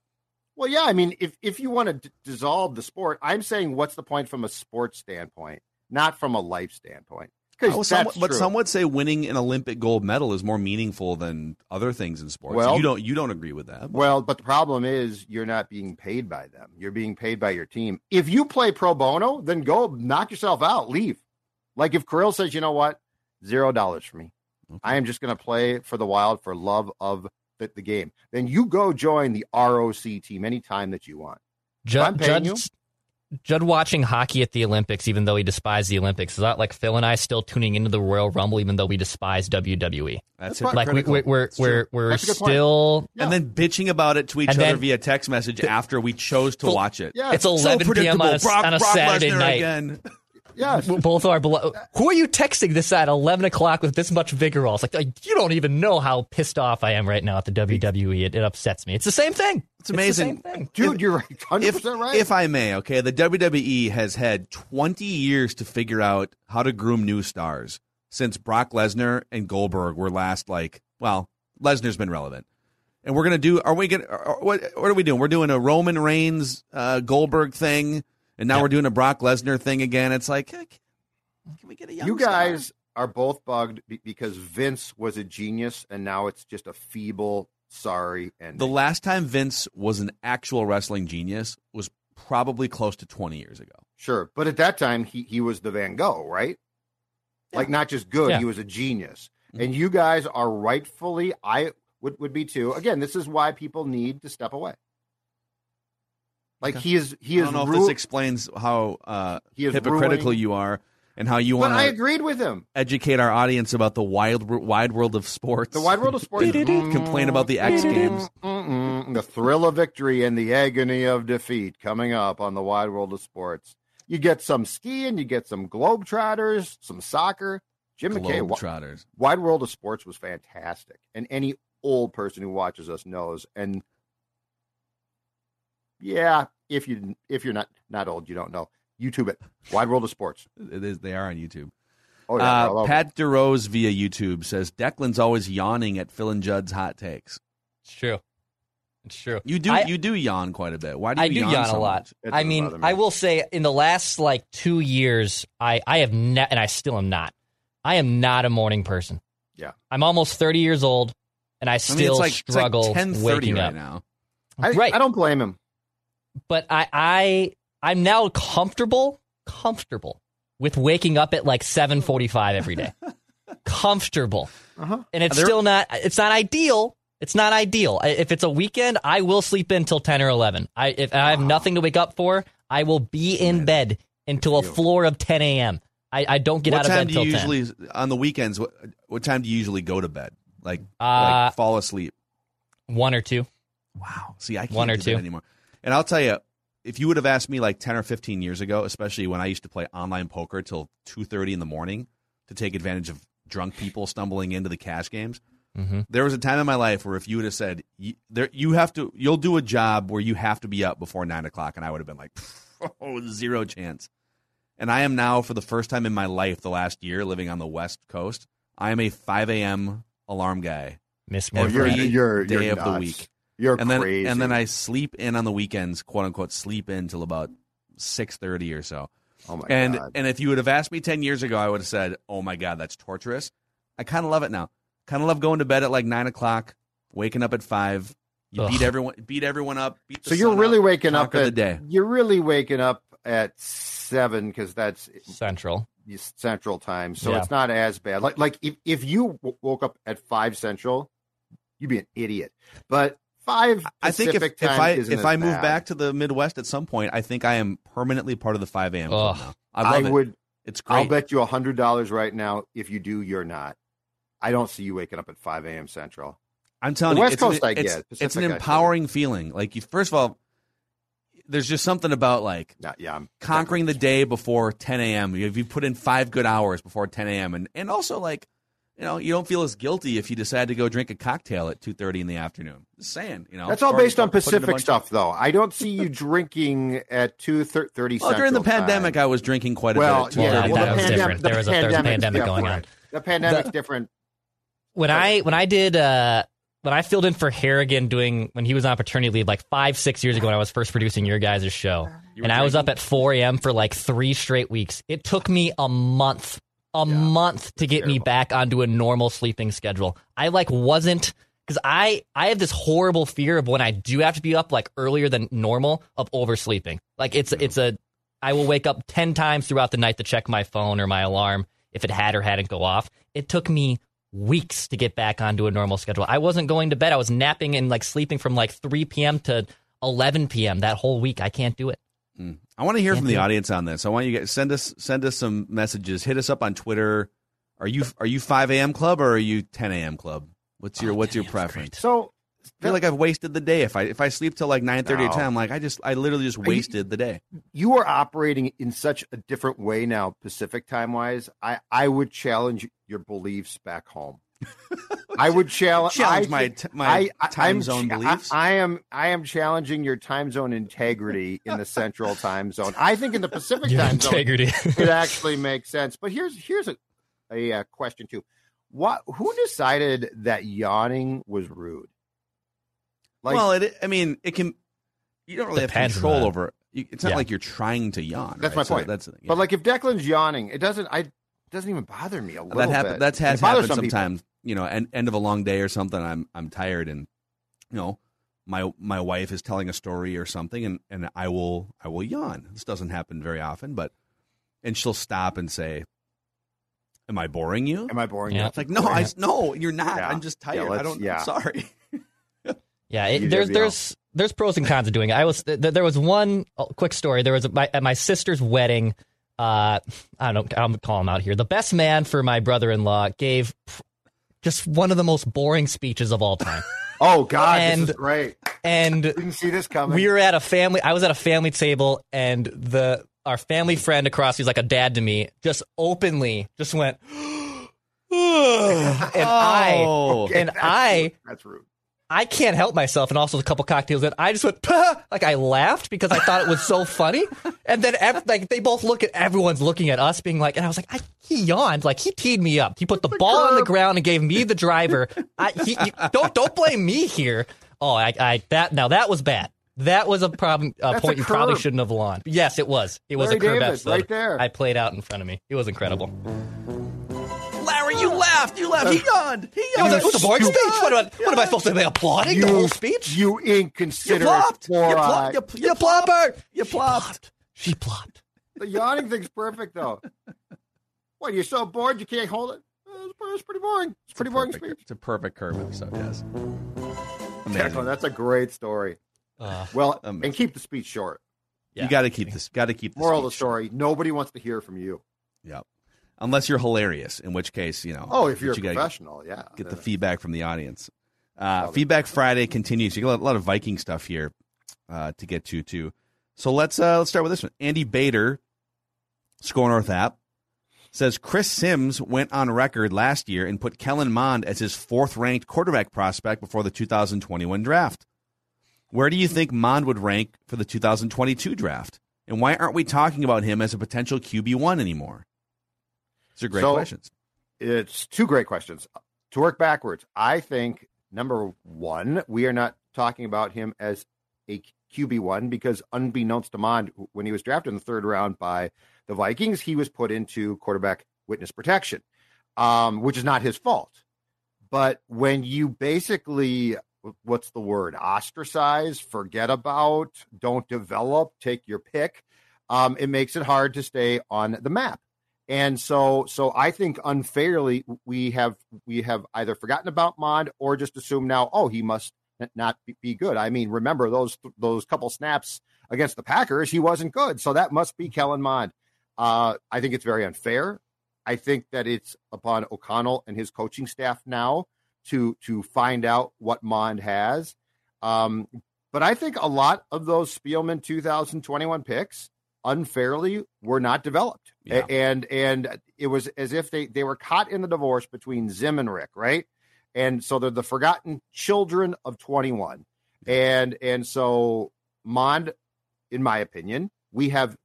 well, yeah. I mean, if if you want to d- dissolve the sport, I'm saying, what's the point from a sports standpoint, not from a life standpoint? Because Oh, some, but true. some would say winning an Olympic gold medal is more meaningful than other things in sports. Well- you don't you don't agree with that. Well, but the problem is you're not being paid by them. You're being paid by your team. If you play pro bono, then go knock yourself out, leave. Like if Kirill says, you know what, zero dollars for me. I am just going to play for the Wild for love of the, the game. Then you go join the ROC team anytime that you want. I'm Judd, paying Judd, Judd watching hockey at the Olympics, even though he despised the Olympics, is that like Phil and I still tuning into the Royal Rumble, even though we despise WWE? That's That's it. Like we, critical. we, we're It's we're we're That's a good point. still. Yeah. And then bitching about it to each And other then- via text message after we chose to Well, watch it. Yeah, It's 11 p.m. on a, Brock, on a Brock Saturday Lesnar night. again. yes. Both are below. Who are you texting this at 11 o'clock with this much vigor? It's like, like you don't even know how pissed off I am right now at the WWE. It, it upsets me. It's the same thing. It's amazing. the same thing. Dude, you're right. 100% if, right. if I may, okay, the WWE has had 20 years to figure out how to groom new stars since Brock Lesnar and Goldberg were last, like, well, Lesnar's been relevant. And we're going to do, are we going to, what, what are we doing? We're doing a Roman Reigns uh, Goldberg thing, and now Yeah. we're doing a Brock Lesnar thing again. It's like, can we get a young you star? guys are both bugged because Vince was a genius and now it's just a feeble, sorry, and The last time Vince was an actual wrestling genius was probably close to 20 years ago. Sure, but at that time he he was the Van Gogh, right? Like not just good, Yeah. he was a genius. Mm-hmm. And you guys are rightfully I would would be too. Again, this is why people need to step away. Like he is he is. I don't know if this explains how uh, He hypocritical ruining- you are and how you But want I agreed with him. educate our audience about the wide wide world of sports. The wide world of sports. Complain mm-hmm. about the X mm-hmm. Games. Mm-hmm. The thrill of victory and the agony of defeat coming up on the wide world of sports. You get some skiing, you get some globetrotters, some soccer. Jim McKay, Globetrotters. wide world of sports was fantastic, and any old person who watches us knows. And yeah, if you if you're not not old, you don't know. YouTube it. Wide world of sports. It is. They are on YouTube. Oh yeah, Uh. Pat DeRose via YouTube says Declan's always yawning at Phil and Judd's hot takes. It's true. It's true. You do I- you do yawn quite a bit. Why do you I do yawn, yawn so a lot. much? I mean, me. I will say in the last like two years, I I have not, and I still am not. I am not a morning person. Yeah. I'm almost 30 years old, and I I still mean, it's like struggle it's like 10:30 waking right up. now. I, right. I don't blame him. But I I I'm now comfortable comfortable with waking up at like 7:45 every day. comfortable. Uh-huh. And it's There- still not it's not ideal. It's not ideal. I- If it's a weekend, I will sleep in till 10 or 11. I if I have nothing to wake up for, I will be in bed until a floor of 10 a.m. I, I don't get what out of time bed do you 10. usually on the weekends? What, what time do you usually go to bed? Like, Uh, like fall asleep? One or two. Wow. See, I can't one or two. anymore. And I'll tell you, if you would have asked me like ten or fifteen years ago, especially when I used to play online poker till two thirty in the morning to take advantage of drunk people stumbling into the cash games, Mhm. there was a time in my life where if you would have said you, there, you have to, you'll do a job where you have to be up before nine o'clock, and I would have been like, oh, zero chance. And I am now, for the first time in my life, the last year living on the West Coast, I am a five a.m. alarm guy Miss Morphy. you're you're day you're of the week. You're and then and then I sleep in on the weekends, quote unquote, sleep in till about six thirty or so. oh my and god. and if you would have asked me ten years ago, I would have said, "Oh my god, that's torturous." I kind of love it now. Kind of love going to bed at like nine o'clock, waking up at five. You Ugh. beat everyone, beat everyone up. Beat the So you're really up, waking up at the day. You're really waking up at seven because that's Central. Central Time. So Yeah. it's not as bad. Like like if if you w- woke up at five Central, you'd be an idiot. But five I think if, Pacific if I if as I move bad. back to the Midwest at some point, I think I am permanently part of the five a.m. club Ugh. now. I I, love it. would. It's great. I'll bet you a hundred dollars right now. If you do, you're not. I don't see you waking up at five a.m. Central. I'm telling The you, West it's an- Coast I it's, get. It's an empowering feeling. Like you, first of all, there's just something about like Yeah, yeah. I'm conquering the day before 10 a.m. If you put in five good hours before 10 a.m. and and also like, you know, you don't feel as guilty if you decide to go drink a cocktail at 2:30 in the afternoon. Just saying, you know. That's all based on put in a Pacific bunch of- stuff, though. I don't see you drinking at two thirty. Well, during the pandemic, I was drinking quite a well, bit. At yeah, Well, that the was different. the There was a- there was a pandemic's pandemic going on. The pandemic's The- different. when I when I did uh when I filled in for Harrigan doing when he was on paternity leave like five six years ago when I was first producing your guys' show You were and I was up at 4 a.m. for like three straight weeks. It took me a month a month to get me back onto a normal sleeping schedule. I like wasn't because I I have this horrible fear of when I do have to be up like earlier than normal of oversleeping. Like it's it's a I will wake up ten times throughout the night to check my phone or my alarm if it had or hadn't go off. It took me weeks to get back onto a normal schedule. I wasn't going to bed. I was napping and like sleeping from like 3 p.m. to 11 p.m. that whole week. I can't do it. Mm. I want to hear Can't from the audience on this. I want you guys send us send us some messages. Hit us up on Twitter. Are you are you 5 a.m. club or are you 10 a.m. club? What's your Oh, what's your a.m. 's preference? So I feel like I've wasted the day if I if I sleep till like 9:30 or 10. I'm like I just I literally just you- wasted the day. you are operating in such a different way now, Pacific time wise. I I would challenge your beliefs back home. I would challenge Challenge I my think- t- my I- I- time I'm zone cha- beliefs. I, I am I am challenging your time zone integrity in the central time zone. I think in the Pacific Your time zone integrity. it actually makes sense. But here's here's a a uh, question too. What who decided that yawning was rude? Like well, it I mean, it can you don't really have control the- over it. It's not Yeah. like you're trying to yawn. That's right? my So point. that's but like if Declan's yawning, it doesn't I doesn't even bother me a little that happen, bit. That's It has bothers happened some people. Sometimes. You know, end, end of a long day or something. I'm I'm tired and you know my my wife is telling a story or something, and and I will I will yawn. This doesn't happen very often, but and she'll stop and say, "Am I boring you?" Am I boring? Yeah. you? It's like, no, I no, you're not. Yeah. I'm just Yeah, tired. I don't. yeah. I'm sorry. Yeah, it, You there's did, there's there's pros and cons of doing it. I was th- there was one oh, quick story. There was a, my, at my sister's wedding. Uh, I don't know. I'm call him out here. The best man for my brother-in-law gave just one of the most boring speeches of all time. Oh God, this And- is great. and Didn't see this coming. we were at a family. I was at a family table, and the our family friend across, he's like a dad to me, just openly just went. and I Oh. Okay, and that's I rude. I can't help myself, and also a couple cocktails in. I just went "Pah!" like I laughed because I thought it was so funny, and then ev- like they both look at everyone's looking at us, being like, and I was like, I, he yawned, like he teed me up. He put the ball on the ground and gave me the driver. I he, you- don't don't blame me here. Oh, I, I that now that was bad. That was a problem. A That's point a you probably shouldn't have won. Yes, it was. It was Larry a curb David, episode. right there. I played out in front of me. It was incredible. Larry, you laughed. You laughed. He yawned. He It was, yawned. a, it was a boring You speech. What am, yawned. I, what am I supposed to be applauding the whole speech? You You inconsiderate plopped. You, boy. plopped. You, you plopper. You plopped. She plopped. The yawning thing's perfect though. What? You're so bored you can't hold it. Uh, It's it's pretty boring. It's a pretty boring Perfect. speech. It's a perfect Curb episode, yes. Declan, Amazing. that's a great story. Uh, Well, Amazing. and keep the speech short. Yeah. You got to keep this. Got to keep. The Moral of the speech. story: Nobody wants to hear from you. Yep. Unless you're hilarious, in which case, you know. Oh, if you're you professional, yeah. Get the feedback from the audience. Uh, feedback Friday continues. You got a lot of Viking stuff here uh, to get to too. So let's uh, let's start with this one. Andy Bader, Skor North app, says Chris Sims went on record last year and put Kellen Mond as his fourth ranked quarterback prospect before the 2021 draft. Where do you think Mond would rank for the 2022 draft? And why aren't we talking about him as a potential QB1 anymore? These are great So- questions. It's two great questions. To work backwards, I think number one, we are not talking about him as a QB one because unbeknownst to Mond, when he was drafted in the third round by the Vikings, he was put into quarterback witness protection, um, which is not his fault. But when you basically, what's the word, ostracize, forget about, don't develop, take your pick, um, it makes it hard to stay on the map. And so, so I think unfairly we have we have either forgotten about Mond or just assumed now, oh, he must not be- be good. I mean, remember those those couple snaps against the Packers, he wasn't good, so that must be Kellen Mond. Uh, I think it's very unfair. I think that it's upon O'Connell and his coaching staff now to to find out what Mond has. Um, but I think a lot of those Spielman 2021 picks unfairly were not developed. Yeah. And and it was as if they they were caught in the divorce between Zim and Rick, right? And so they're the forgotten children of 21. And and so Mond, in my opinion, we have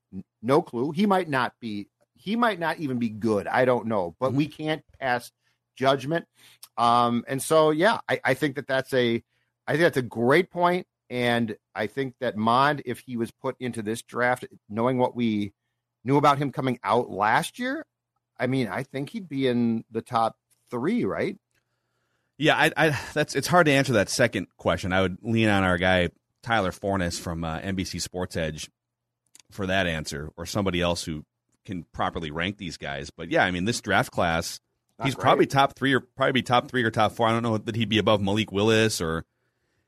no clue. He might not be he might not even be good. I don't know, but we can't pass judgment. Um, and so yeah, I, I think that that's a I think that's a great point. And I think that Mond, if he was put into this draft, knowing what we knew about him coming out last year, I mean, I think he'd be in the top three, right? Yeah, I, I that's it's hard to answer that second question. I would lean on our guy Tyler Forness from uh, NBC Sports Edge for that answer, or somebody else who can properly rank these guys. But yeah, I mean, this draft class, Not he's great. probably top three or probably be top three or top four. I don't know that he'd be above Malik Willis or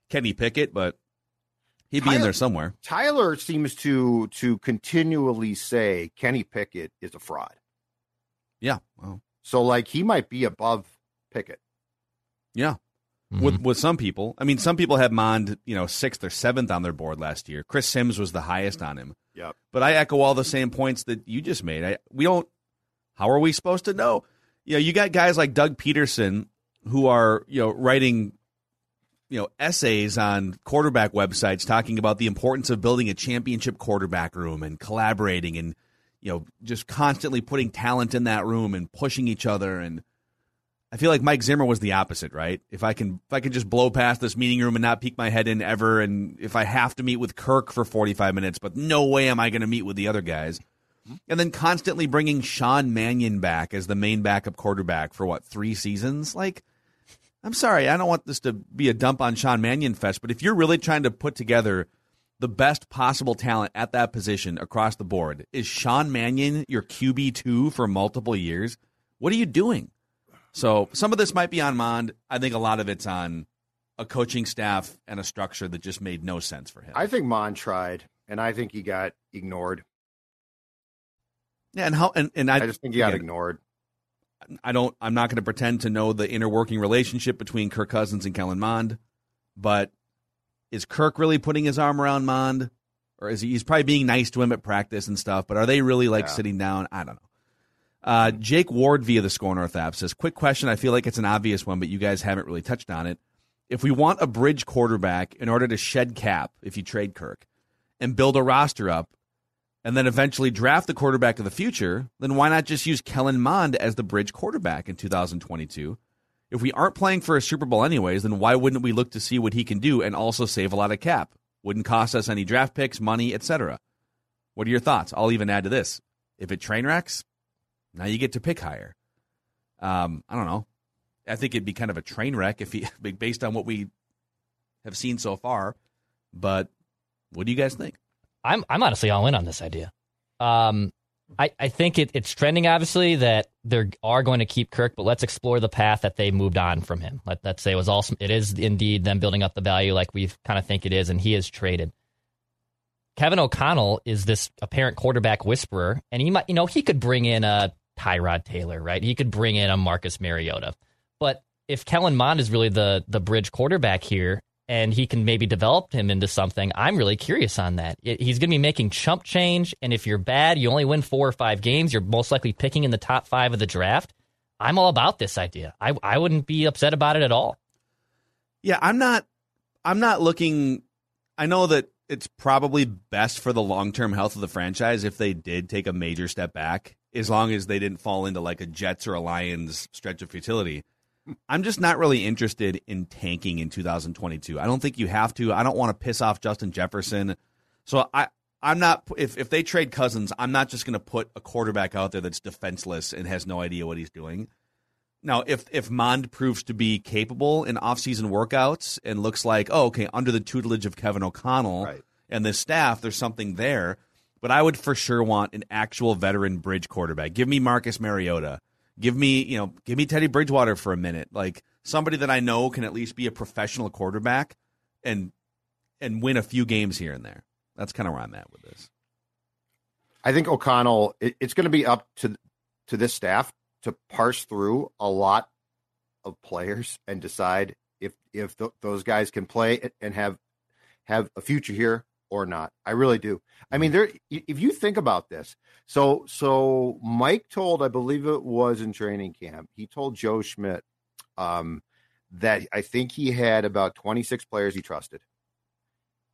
Kenny Pickett, but he'd be in there somewhere. Tyler seems to to continually say Kenny Pickett is a fraud. Yeah, well, So like he might be above Pickett. yeah. Mm-hmm. With with some people, I mean, some people had Mond, you know, sixth or seventh on their board last year. Chris Sims was the highest on him. Yep. But I echo all the same points that you just made. I, we don't. How are we supposed to know? You know, you got guys like Doug Peterson who are you know writing you know essays on quarterback websites talking about the importance of building a championship quarterback room and collaborating and you know just constantly putting talent in that room and pushing each other and I feel like Mike Zimmer was the opposite, right? If I can if I can just blow past this meeting room and not peek my head in ever and if I have to meet with Kirk for 45 minutes, but no way am I going to meet with the other guys. And then constantly bringing Sean Mannion back as the main backup quarterback for what, 3 seasons? Like I'm sorry, I don't want this to be a dump on Sean Mannion fest, but if you're really trying to put together the best possible talent at that position across the board, is Sean Mannion your QB two for multiple years? What are you doing? So some of this might be on Mond. I think a lot of it's on a coaching staff and a structure that just made no sense for him. I think Mond tried, and I think he got ignored. Yeah, and how and, and I, I just think he got again, ignored. I don't. I'm not going to pretend to know the inner working relationship between Kirk Cousins and Kellen Mond, but is Kirk really putting his arm around Mond, or is he? He's probably being nice to him at practice and stuff. But are they really like Yeah. sitting down? I don't know. Uh, Jake Ward via the Skor North app says, "Quick question. I feel like it's an obvious one, but you guys haven't really touched on it. If we want a bridge quarterback in order to shed cap, if you trade Kirk, and build a roster up, and then eventually draft the quarterback of the future, then why not just use Kellen Mond as the bridge quarterback in 2022? If we aren't playing for a Super Bowl anyways, then why wouldn't we look to see what he can do and also save a lot of cap? Wouldn't cost us any draft picks, money, etc. What are your thoughts? I'll even add to this. If it train wrecks, now you get to pick higher. Um, I don't know. I think it'd be kind of a train wreck if he, based on what we have seen so far. But what do you guys think? I'm I'm honestly all in on this idea. Um, I I think it, it's trending obviously that they are going to keep Kirk, but let's explore the path that they moved on from him. Let let's say it was also it is indeed them building up the value like we kind of think it is, and he is traded. Kevin O'Connell is this apparent quarterback whisperer, and he might you know he could bring in a Tyrod Taylor, right? He could bring in a Marcus Mariota, but if Kellen Mond is really the the bridge quarterback here, and he can maybe develop him into something. I'm really curious on that. He's going to be making chump change, and if you're bad, you only win four or five games. You're most likely picking in the top five of the draft. I'm all about this idea. I I wouldn't be upset about it at all. Yeah, I'm not. I'm not looking. I know that it's probably best for the long term health of the franchise if they did take a major step back, as long as they didn't fall into like a Jets or a Lions stretch of futility. I'm just not really interested in tanking in 2022. I don't think you have to. I don't want to piss off Justin Jefferson. So I I'm not if if they trade Cousins, I'm not just going to put a quarterback out there that's defenseless and has no idea what he's doing. Now, if if Mond proves to be capable in offseason workouts and looks like, oh, okay, under the tutelage of Kevin O'Connell Right. and the staff, there's something there. But I would for sure want an actual veteran bridge quarterback. Give me Marcus Mariota. Give me, you know, give me Teddy Bridgewater for a minute. Like somebody that I know can at least be a professional quarterback and and win a few games here and there. That's kind of where I'm at with this. I think O'Connell. It, it's going to be up to to this staff to parse through a lot of players and decide if if th- those guys can play and have have a future here or not. I really do. I mean, there. If you think about this, so so Mike told, I believe it was in training camp, he told Joe Schmidt um, that I think he had about twenty six players he trusted,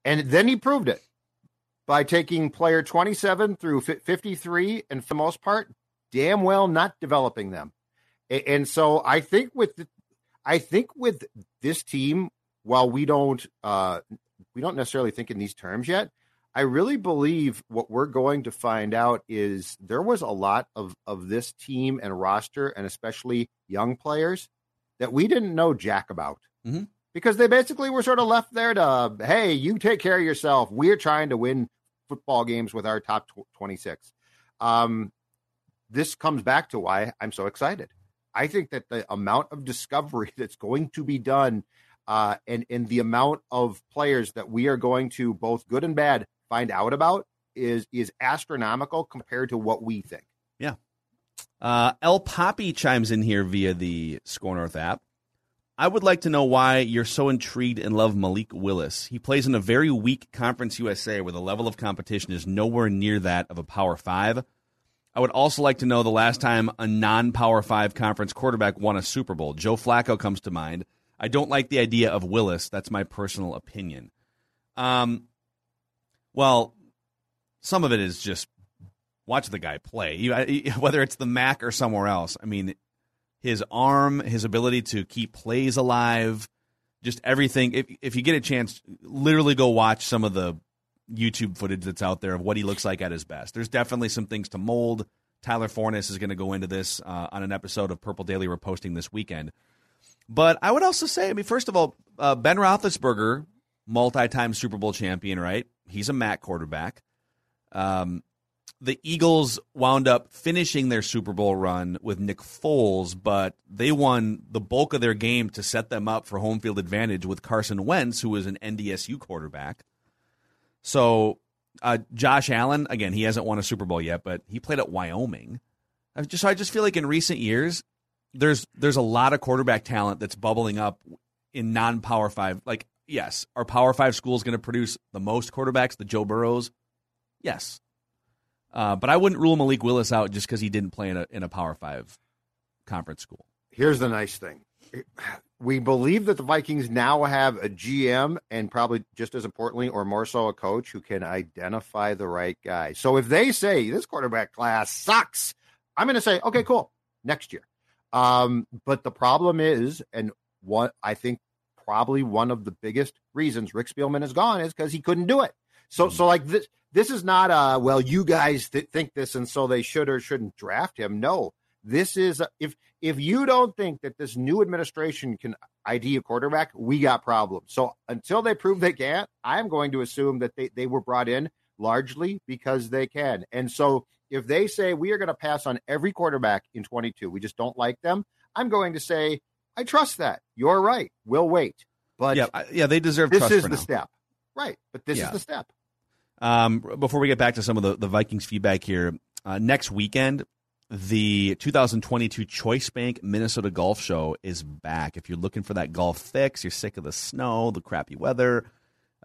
and then he proved it by taking player 27 through 53 and for the most part damn well not developing them and so i think with the, i think with this team while we don't uh we don't necessarily think in these terms yet. I really believe what we're going to find out is there was a lot of of this team and roster and especially young players that we didn't know jack about. Mhm. because they basically were sort of left there to hey you take care of yourself. We're trying to win football games with our top tw- 26 um this comes back to why i'm so excited. I think that the amount of discovery that's going to be done uh and and the amount of players that we are going to both good and bad find out about is is astronomical compared to what we think Yeah. Uh, El Poppy chimes in here via the Skor North app. I would like to know why you're so intrigued and love Malik Willis. He plays in a very weak Conference USA where the level of competition is nowhere near that of a Power Five. I would also like to know the last time a non Power Five conference quarterback won a Super Bowl. Joe Flacco comes to mind. I don't like the idea of Willis. That's my personal opinion. Um, well, some of it is just watch the guy play. Whether it's the MAC or somewhere else. I mean, his arm, his ability to keep plays alive, just everything. If if you get a chance, literally go watch some of the YouTube footage that's out there of what he looks like at his best. There's definitely some things to mold. Tyler Forness is going to go into this uh, on an episode of Purple Daily we're posting this weekend. But I would also say, I mean, first of all, uh, Ben Roethlisberger, multi-time Super Bowl champion, right? He's a MAC quarterback. Um, the Eagles wound up finishing their Super Bowl run with Nick Foles, but they won the bulk of their game to set them up for home field advantage with Carson Wentz, who was an NDSU quarterback. So, uh, Josh Allen, again, he hasn't won a Super Bowl yet, but he played at Wyoming. I just, I just feel like in recent years, there's there's a lot of quarterback talent that's bubbling up in non Power Five. Like, yes, are Power Five schools going to produce the most quarterbacks? The Joe Burrows, yes, uh, but I wouldn't rule Malik Willis out just because he didn't play in a in a Power Five conference school. Here's the nice thing. We believe that the Vikings now have a GM and probably just as importantly or more so a coach who can identify the right guy. So if they say this quarterback class sucks, I'm going to say, okay, cool, next year. Um, but the problem is, and what I think probably one of the biggest reasons Rick Spielman is gone is because he couldn't do it. So, so like this, this is not a well, you guys th- think this, and so they should or shouldn't draft him. No, this is a, if if you don't think that this new administration can ID a quarterback, we got problems. So until they prove they can't, I'm going to assume that they they were brought in largely because they can. And so if they say we are going to pass on every quarterback in 22, we just don't like them, I'm going to say I trust that. You're right. We'll wait. But yeah, yeah, they deserve. this trust is the now. step, right? But this Yeah. is the step. Um, before we get back to some of the, the Vikings feedback here, uh, next weekend, the 2022 Choice Bank Minnesota Golf Show is back. If you're looking for that golf fix, you're sick of the snow, the crappy weather,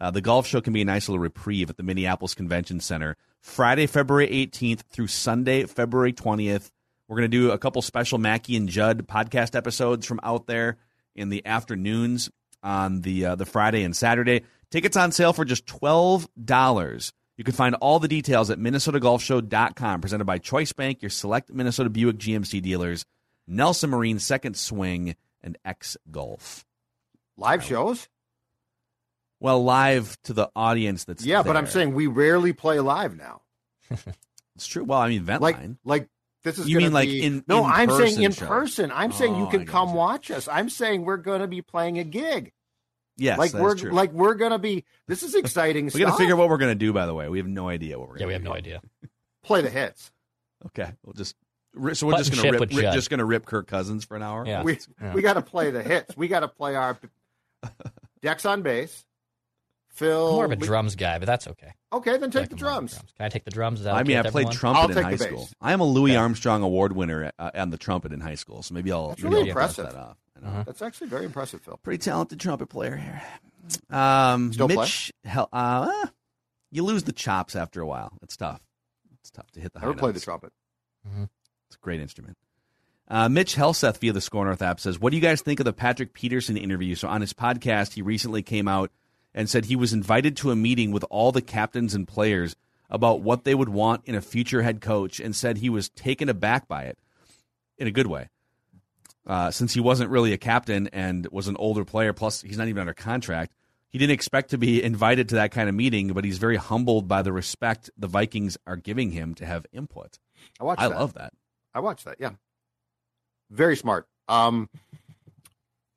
uh, the golf show can be a nice little reprieve at the Minneapolis Convention Center. Friday, February 18th through Sunday, February 20th. We're going to do a couple special Mackey and Judd podcast episodes from out there in the afternoons on the uh, the Friday and Saturday. Tickets on sale for just twelve dollars. You can find all the details at MinnesotaGolfShow.com. Presented by Choice Bank, your select Minnesota Buick GMC dealers, Nelson Marine, Second Swing, and X Golf. Live shows? Well, live to the audience that's Yeah, but I'm saying we rarely play live now. it's true. Well, I mean, Ventline. Like, like this is You gonna mean like in- no? in I'm saying in show. person. I'm saying you Oh, can come you. watch us. I'm saying we're going to be playing a gig. yes, like that's we're true. like we're going to be. This is exciting. we got to figure out what we're going to do. By the way, we have no idea what we're. Yeah, gonna Yeah, we have do. no idea. play the hits. Okay, we'll just. So we're Button just gonna rip, rip just going to rip Kirk Cousins for an hour. Yeah. We Yeah. we got to play the hits. We got to play our Dex on bass. Phil. I'm more of a we- drums guy, but that's okay. Okay, then I take like the them more than drums. Can I take the drums? Is that I mean, I with played everyone? trumpet I'll in take high the school. I am a Louis Okay. Armstrong Award winner uh, on the trumpet in high school, so maybe I'll That's maybe really I'll dust impressive. that off. I know. Uh-huh. That's actually very impressive, Phil. Pretty talented trumpet player here. Um, Still play? Mitch, hell, uh, you lose the chops after a while. It's tough. It's tough to hit the. Never high played the notes. trumpet. It's a great instrument. Uh, Mitch Helseth via the Skor North app says, "What do you guys think of the Patrick Peterson interview?" So on his podcast, he recently came out and said he was invited to a meeting with all the captains and players about what they would want in a future head coach, and said he was taken aback by it in a good way. Uh, since he wasn't really a captain and was an older player, plus he's not even under contract, he didn't expect to be invited to that kind of meeting. But he's very humbled by the respect the Vikings are giving him to have input. I watched I that. love that. I watched that. Yeah, very smart. Um,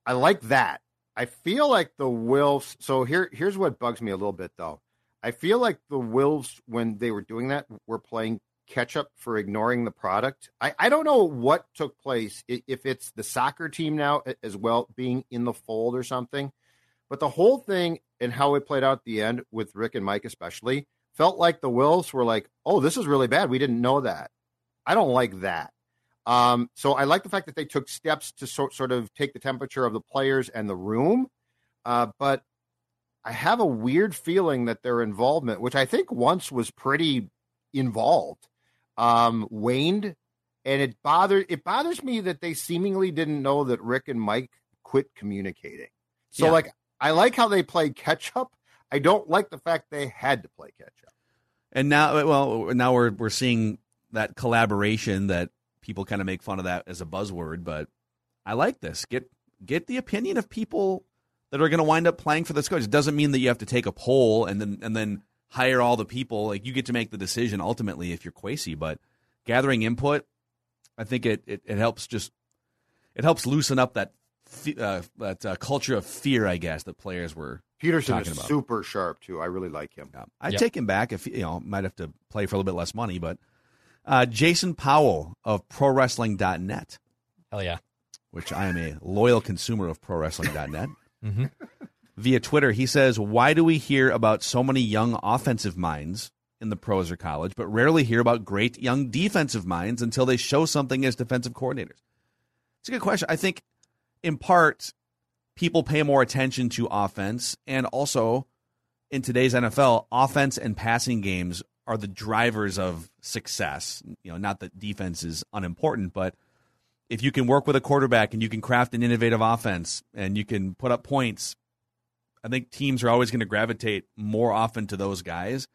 I like that. I feel like the Wolves. So here, here's what bugs me a little bit, though. I feel like the Wolves, when they were doing that, were playing catch up for ignoring the product. I, I don't know what took place. If it's the soccer team now as well being in the fold or something, but the whole thing and how it played out at the end with Rick and Mike especially felt like the Wolves were like, "Oh, this is really bad. We didn't know that." I don't like that. Um, so I like the fact that they took steps to sort sort of take the temperature of the players and the room. Uh, but I have a weird feeling that their involvement, which I think once was pretty involved, um, waned, and it bothered it bothers me that they seemingly didn't know that Rick and Mike quit communicating. So Yeah. like I like how they played catch up. I don't like the fact they had to play catch up. And now, well, now we're we're seeing that collaboration that people kind of make fun of that as a buzzword, but I like this. Get get the opinion of people that are going to wind up playing for this coach. It doesn't mean that you have to take a poll and then and then hire all the people. Like you get to make the decision ultimately if you're Kwesi, but gathering input, I think it, it, it helps just it helps loosen up that uh, that uh, culture of fear, I guess, that players were Peterson talking is about. super sharp too. I really like him. Yeah. I'd Yep. take him back if you know might have to play for a little bit less money, but uh, Jason Powell of ProWrestling.net, Hell yeah. which I am a loyal consumer of ProWrestling.net. Mhm. Via Twitter, he says, "Why do we hear about so many young offensive minds in the pros or college, but rarely hear about great young defensive minds until they show something as defensive coordinators?" It's a good question. I think, in part, people pay more attention to offense, and also in today's NFL, offense and passing games are the drivers of success. You know, not that defense is unimportant, but if you can work with a quarterback and you can craft an innovative offense and you can put up points, I think teams are always going to gravitate more often to those guys.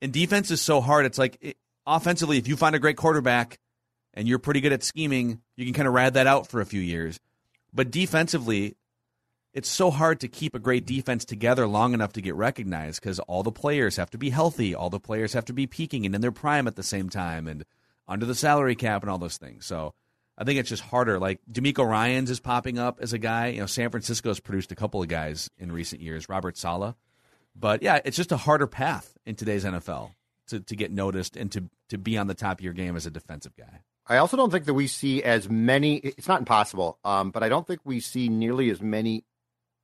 And defense is so hard. It's like it, offensively, if you find a great quarterback and you're pretty good at scheming, you can kind of ride that out for a few years. But defensively, it's so hard to keep a great defense together long enough to get recognized because all the players have to be healthy, all the players have to be peaking and in their prime at the same time, and under the salary cap and all those things. So I think it's just harder. Like DeMeco Ryans is popping up as a guy. You know, San Francisco's produced a couple of guys in recent years. Robert Saleh, but yeah, it's just a harder path in today's NFL to, to get noticed and to to be on the top of your game as a defensive guy. I also don't think that we see as many. It's not impossible, um, but I don't think we see nearly as many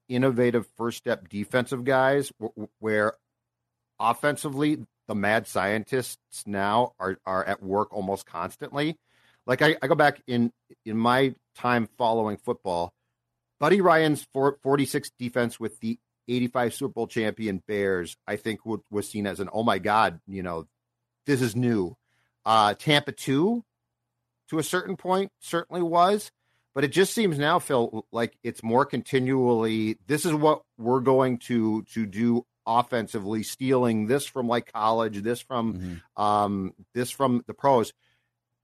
innovative first step defensive guys where offensively the mad scientists now are are at work almost constantly. Like I, I go back in in my time following football, Buddy Ryan's four, 46 defense with the 85 Super Bowl champion Bears, I think w- was seen as an oh my god, you know, this is new. Uh, Tampa two, to a certain point, certainly was. But it just seems now, Phil, like it's more continually. This is what we're going to to do offensively, stealing this from like college, this from um, this from the pros.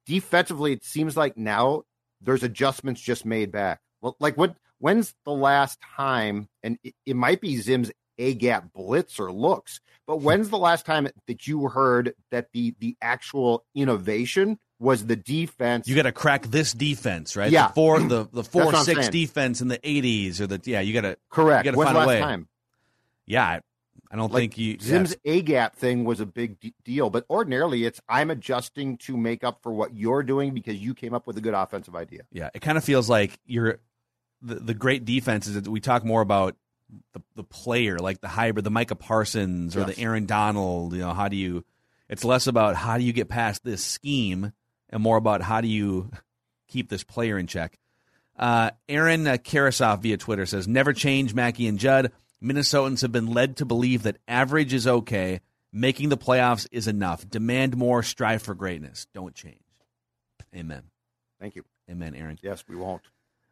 Defensively, it seems like now there's adjustments just made back. Well, Like what? When's the last time? And it, it might be Zim's a gap blitz or looks, but when's the last time that you heard that the the actual innovation was the defense? You got to crack this defense, right? Yeah. the four the the four six defense in the '80s or the yeah. You got to correct. You got to find a way. time? Yeah, I, don't Like think you Zim's yeah, A gap thing was a big d- deal, but ordinarily it's I'm adjusting to make up for what you're doing because you came up with a good offensive idea. Yeah, it kind of feels like you're the, the great defenses that we talk more about the the player, like the hybrid, the Micah Parsons or Yes. the Aaron Donald. You know, how do you? It's less about how do you get past this scheme and more about how do you keep this player in check. Uh, Aaron uh, Karasov via Twitter says, "Never change, Mackey and Judd. Minnesotans have been led to believe that average is okay. Making the playoffs is enough. Demand more. Strive for greatness. Don't change." Amen. Thank you. Amen, Aaron. Yes, we won't.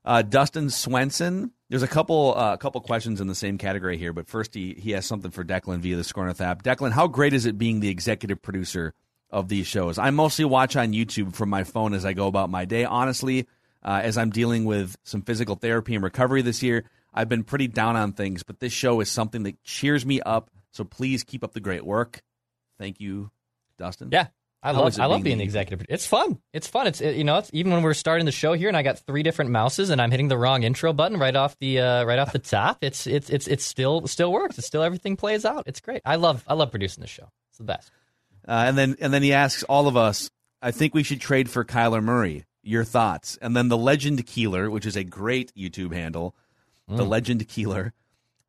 Uh, Dustin Swenson. There's a couple uh, a couple questions in the same category here, but first he he has something for Declan via the Skor North app. Declan, how great is it being the executive producer of these shows? I mostly watch on YouTube from my phone as I go about my day. Honestly, uh, as I'm dealing with some physical therapy and recovery this year, I've been pretty down on things, but this show is something that cheers me up. So please keep up the great work. Thank you, Dustin. Yeah. I How love I love being the executive. It's fun. It's fun. It's it, you know it's even when we're starting the show here and I got three different mouses and I'm hitting the wrong intro button right off the uh, right off the top. It's it's it's it's still still works. It's still everything plays out. It's great. I love I love producing the show. It's the best. Uh, and then and then he asks all of us, I think we should trade for Kyler Murray. Your thoughts? And then the Legend Keeler, which is a great YouTube handle, the Legend Keeler.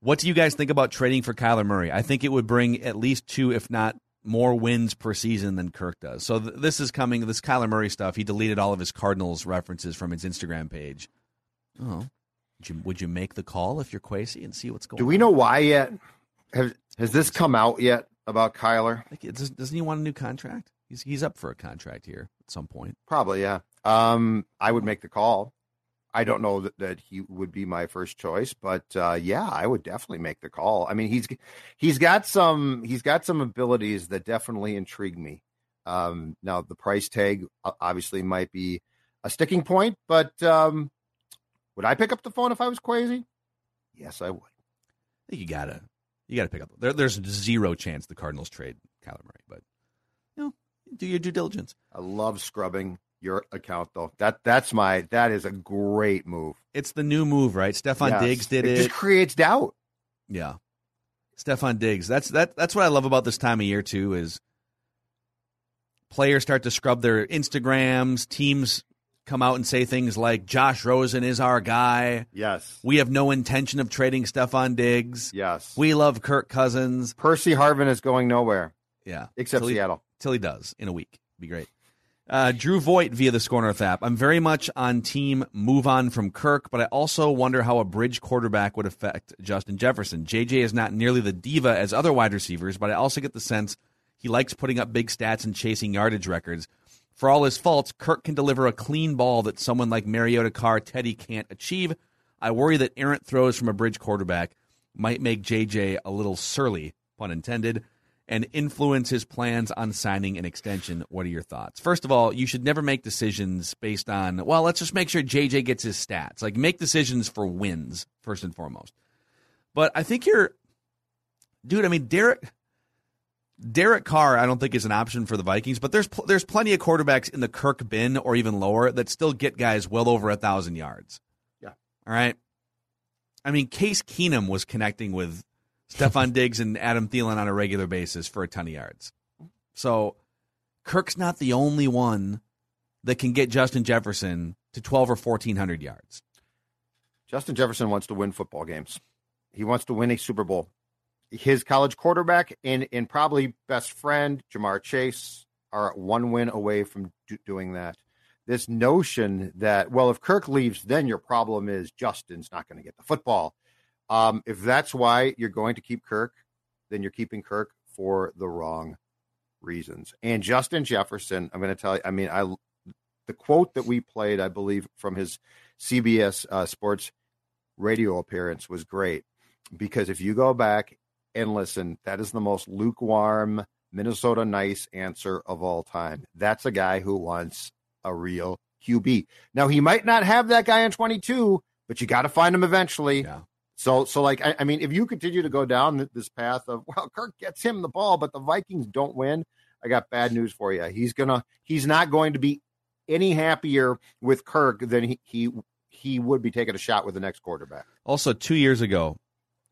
What do you guys think about trading for Kyler Murray? I think it would bring at least two, if not more, wins per season than Kirk does. So th- this is coming. This Kyler Murray stuff. He deleted all of his Cardinals references from his Instagram page. Oh, would you, would you make the call if you're Kwesi and see what's going? Do on? we know why yet? Have, has this come out yet about Kyler? Like, does- doesn't he want a new contract? He's he's up for a contract here at some point. Probably, yeah. Um, I would make the call. I don't know that, that he would be my first choice, but uh, yeah, I would definitely make the call. I mean, he's he's got some he's got some abilities that definitely intrigue me. Um, now, the price tag obviously might be a sticking point, but um, would I pick up the phone if I was crazy? Yes, I would. I think you gotta you gotta pick up. There, there's zero chance the Cardinals trade Kyler Murray, but you know, do your due diligence. I love scrubbing your account though. That that's my that is a great move. It's the new move, right? Stefan Yes. Diggs did it. it. just creates doubt. Yeah. Stefan Diggs. That's that that's what I love about this time of year too is players start to scrub their Instagrams, teams come out and say things like Josh Rosen is our guy. Yes. We have no intention of trading Stefan Diggs. Yes. We love Kirk Cousins. Percy Harvin is going nowhere Yeah. except Till he- Seattle. till he does in a week. Be great. Uh, Drew Voigt via the Skor North app. I'm very much on team move on from Kirk, but I also wonder how a bridge quarterback would affect Justin Jefferson. JJ is not nearly the diva as other wide receivers, but I also get the sense he likes putting up big stats and chasing yardage records. For all his faults, Kirk can deliver a clean ball that someone like Mariota Carr Teddy can't achieve. I worry that errant throws from a bridge quarterback might make JJ a little surly, pun intended, and influence his plans on signing an extension. What are your thoughts? First of all, you should never make decisions based on, well, let's just make sure JJ gets his stats. Like, make decisions for wins, first and foremost. But I think you're, dude, I mean, Derek. Derek Carr, I don't think is an option for the Vikings, but there's pl- there's plenty of quarterbacks in the Kirk bin or even lower that still get guys well over a thousand yards. Yeah. All right. I mean, Case Keenum was connecting with Stefan Diggs and Adam Thielen on a regular basis for a ton of yards. So Kirk's not the only one that can get Justin Jefferson to 12 or 1400 yards. Justin Jefferson wants to win football games. He wants to win a Super Bowl. His college quarterback and, and probably best friend, Ja'Marr Chase, are one win away from do- doing that. This notion that, well, if Kirk leaves, then your problem is Justin's not going to get the football. Um, if that's why you're going to keep Kirk, then you're keeping Kirk for the wrong reasons. And Justin Jefferson, I'm going to tell you, I mean, I the quote that we played, I believe, from his CBS uh, Sports radio appearance was great because if you go back and listen, that is the most lukewarm Minnesota nice answer of all time. That's a guy who wants a real QB. Now he might not have that guy in 22, but you got to find him eventually. Yeah. So, so like, I, I mean, if you continue to go down this path of, well, Kirk gets him the ball, but the Vikings don't win, I got bad news for you. He's gonna, he's not going to be any happier with Kirk than he he he would be taking a shot with the next quarterback. Also, two years ago,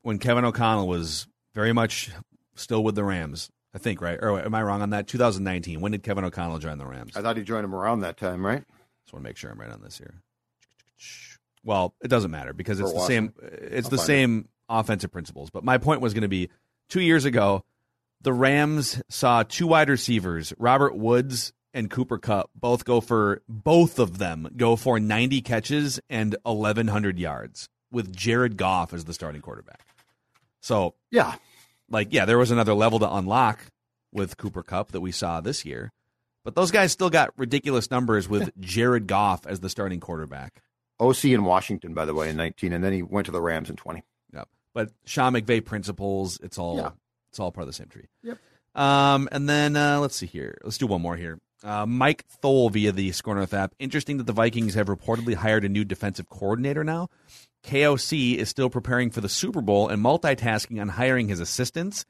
when Kevin O'Connell was very much still with the Rams, I think, right? Or am I wrong on that? 2019. When did Kevin O'Connell join the Rams? I thought he joined him around that time, right? Just want to make sure I'm right on this here. Well, it doesn't matter because it's For the same. It's I'll the same offensive principles. But my point was going to be two years ago, the Rams saw two wide receivers, Robert Woods and Cooper Kupp, both go for both of them go for 90 catches and 1100 yards with Jared Goff as the starting quarterback. So Yeah, like yeah, there was another level to unlock with Cooper Kupp that we saw this year. But those guys still got ridiculous numbers with Jared Goff as the starting quarterback. OC in Washington, by the way, in 19, and then he went to the Rams in 20. Yep. But Sean McVay principles, it's all Yeah. it's all part of the same tree. Yep. Um, and then uh, let's see here. Let's do one more here. Uh, Mike Thole via the Skor North app. Interesting that the Vikings have reportedly hired a new defensive coordinator now. KOC is still preparing for the Super Bowl and multitasking on hiring his assistants.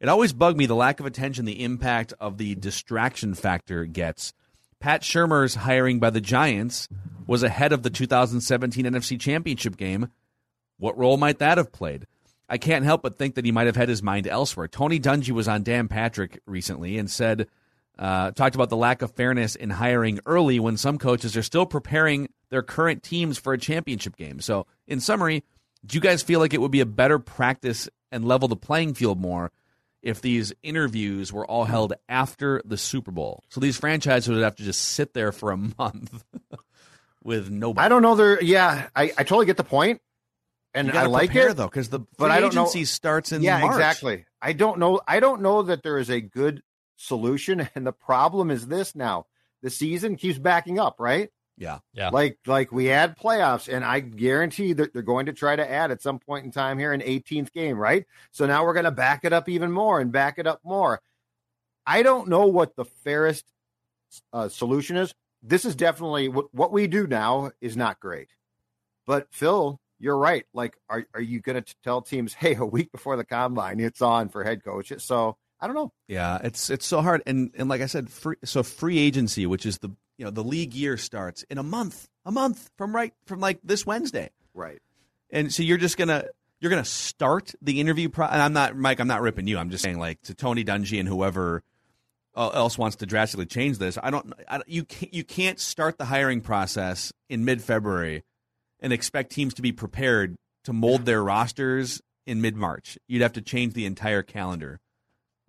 It always bugged me the lack of attention the impact of the distraction factor gets. Pat Shurmur's hiring by the Giants was ahead of the 2017 NFC Championship game. What role might that have played? I can't help but think that he might have had his mind elsewhere. Tony Dungy was on Dan Patrick recently and said, uh, talked about the lack of fairness in hiring early when some coaches are still preparing their current teams for a championship game. So, in summary, do you guys feel like it would be a better practice and level the playing field more if these interviews were all held after the Super Bowl? So these franchises would have to just sit there for a month with nobody. I don't know. There, yeah, I, I totally get the point, and You I like prepare, it though, because the but free I don't know- agency starts in yeah, March. exactly. I don't know. I don't know that there is a good solution, and the problem is this: now the season keeps backing up, right? Yeah, Yeah. Like like we had playoffs, and I guarantee that they're going to try to add at some point in time here an 18th game, right? So now we're going to back it up even more and back it up more. I don't know what the fairest uh, solution is. This is definitely what what we do now is not great. But Phil, you're right. Like, are are you going to tell teams, hey, a week before the combine, it's on for head coach? So I don't know. Yeah, it's it's so hard, and and like I said, free, so free agency, which is the you know the league year starts in a month, a month from right from like this Wednesday, Right. and so you're just gonna you're gonna start the interview. Pro- and I'm not Mike. I'm not ripping you. I'm just saying like to Tony Dungy and whoever else wants to drastically change this. I don't. I, don't- you can't you can't start the hiring process in mid February and expect teams to be prepared to mold their rosters in mid March. You'd have to change the entire calendar.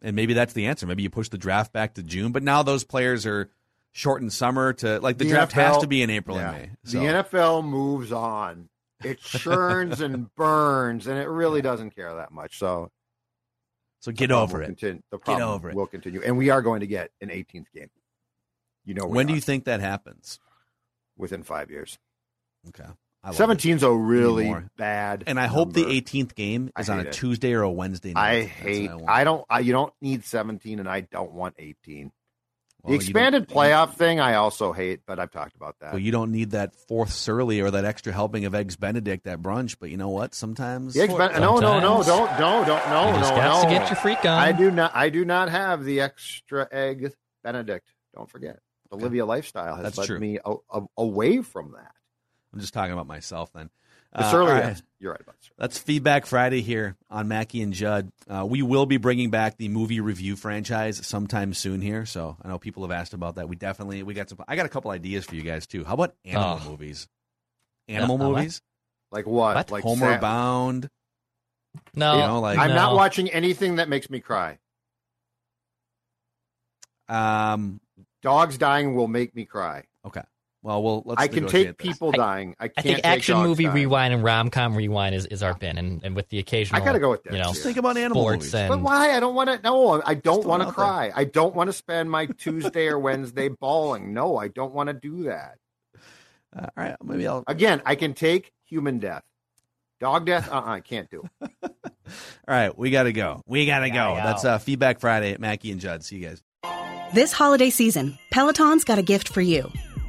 And maybe that's the answer. Maybe you push the draft back to June, but now those players are shortened summer to like the, The draft has to be in April Yeah. and May. So. The NFL moves on. It churns and burns, and it really doesn't care that much. So so get over it. Continue, the problem get over it. will continue, and we are going to get an 18th game. You know, When do you think that happens? within five years? Okay. I love it. 17's a really more. bad, And I hope the 18th game is on a it. Tuesday or a Wednesday night. I That's hate. want. I don't. I, you don't need 17, and I don't want 18. Well, the expanded don't- playoff thing, I also hate, but I've talked about that. Well, you don't need that fourth surly or that extra helping of eggs Benedict at brunch, but you know what? Sometimes the expan- no, no, no, Sometimes. don't, no, don't, no, you just no, got no. to get your freak on. I do not. I do not have the extra egg Benedict. Don't forget, Olivia lifestyle has That's led true. me a, a, away from that. I'm just talking about myself then. The Uh, surly, all right. yes, you're right about surly. That's Feedback Friday here on Mackey and Judd. Uh, we will be bringing back the movie review franchise sometime soon here. So I know people have asked about that. We definitely we got some. I got a couple ideas for you guys too. How about animal Oh. movies? Animal what? movies, Like what? What? Like Homeward Sam- Bound. no, You know, like- I'm not watching anything that makes me cry. Um. Dogs dying will make me cry. Okay. Well, well, let's. I can take this. people I- dying. I I can't think take action dogs movie dying. rewind and rom com rewind is, is our bin, and, and with the occasional. I gotta go with that, You know. Just think about animal sports movies. and But why? I don't want to. No, I don't want to throw there. cry. I don't want to spend my Tuesday or Wednesday bawling. No, I don't want to do that. Uh, all right, maybe I'll. Again, I can take human death. Dog death, uh, uh I can't do. All right, we gotta go. We gotta go. Yeah, That's yeah. uh, feedback Friday at Mackey and Judd. See you guys. This holiday season, Peloton's got a gift for you.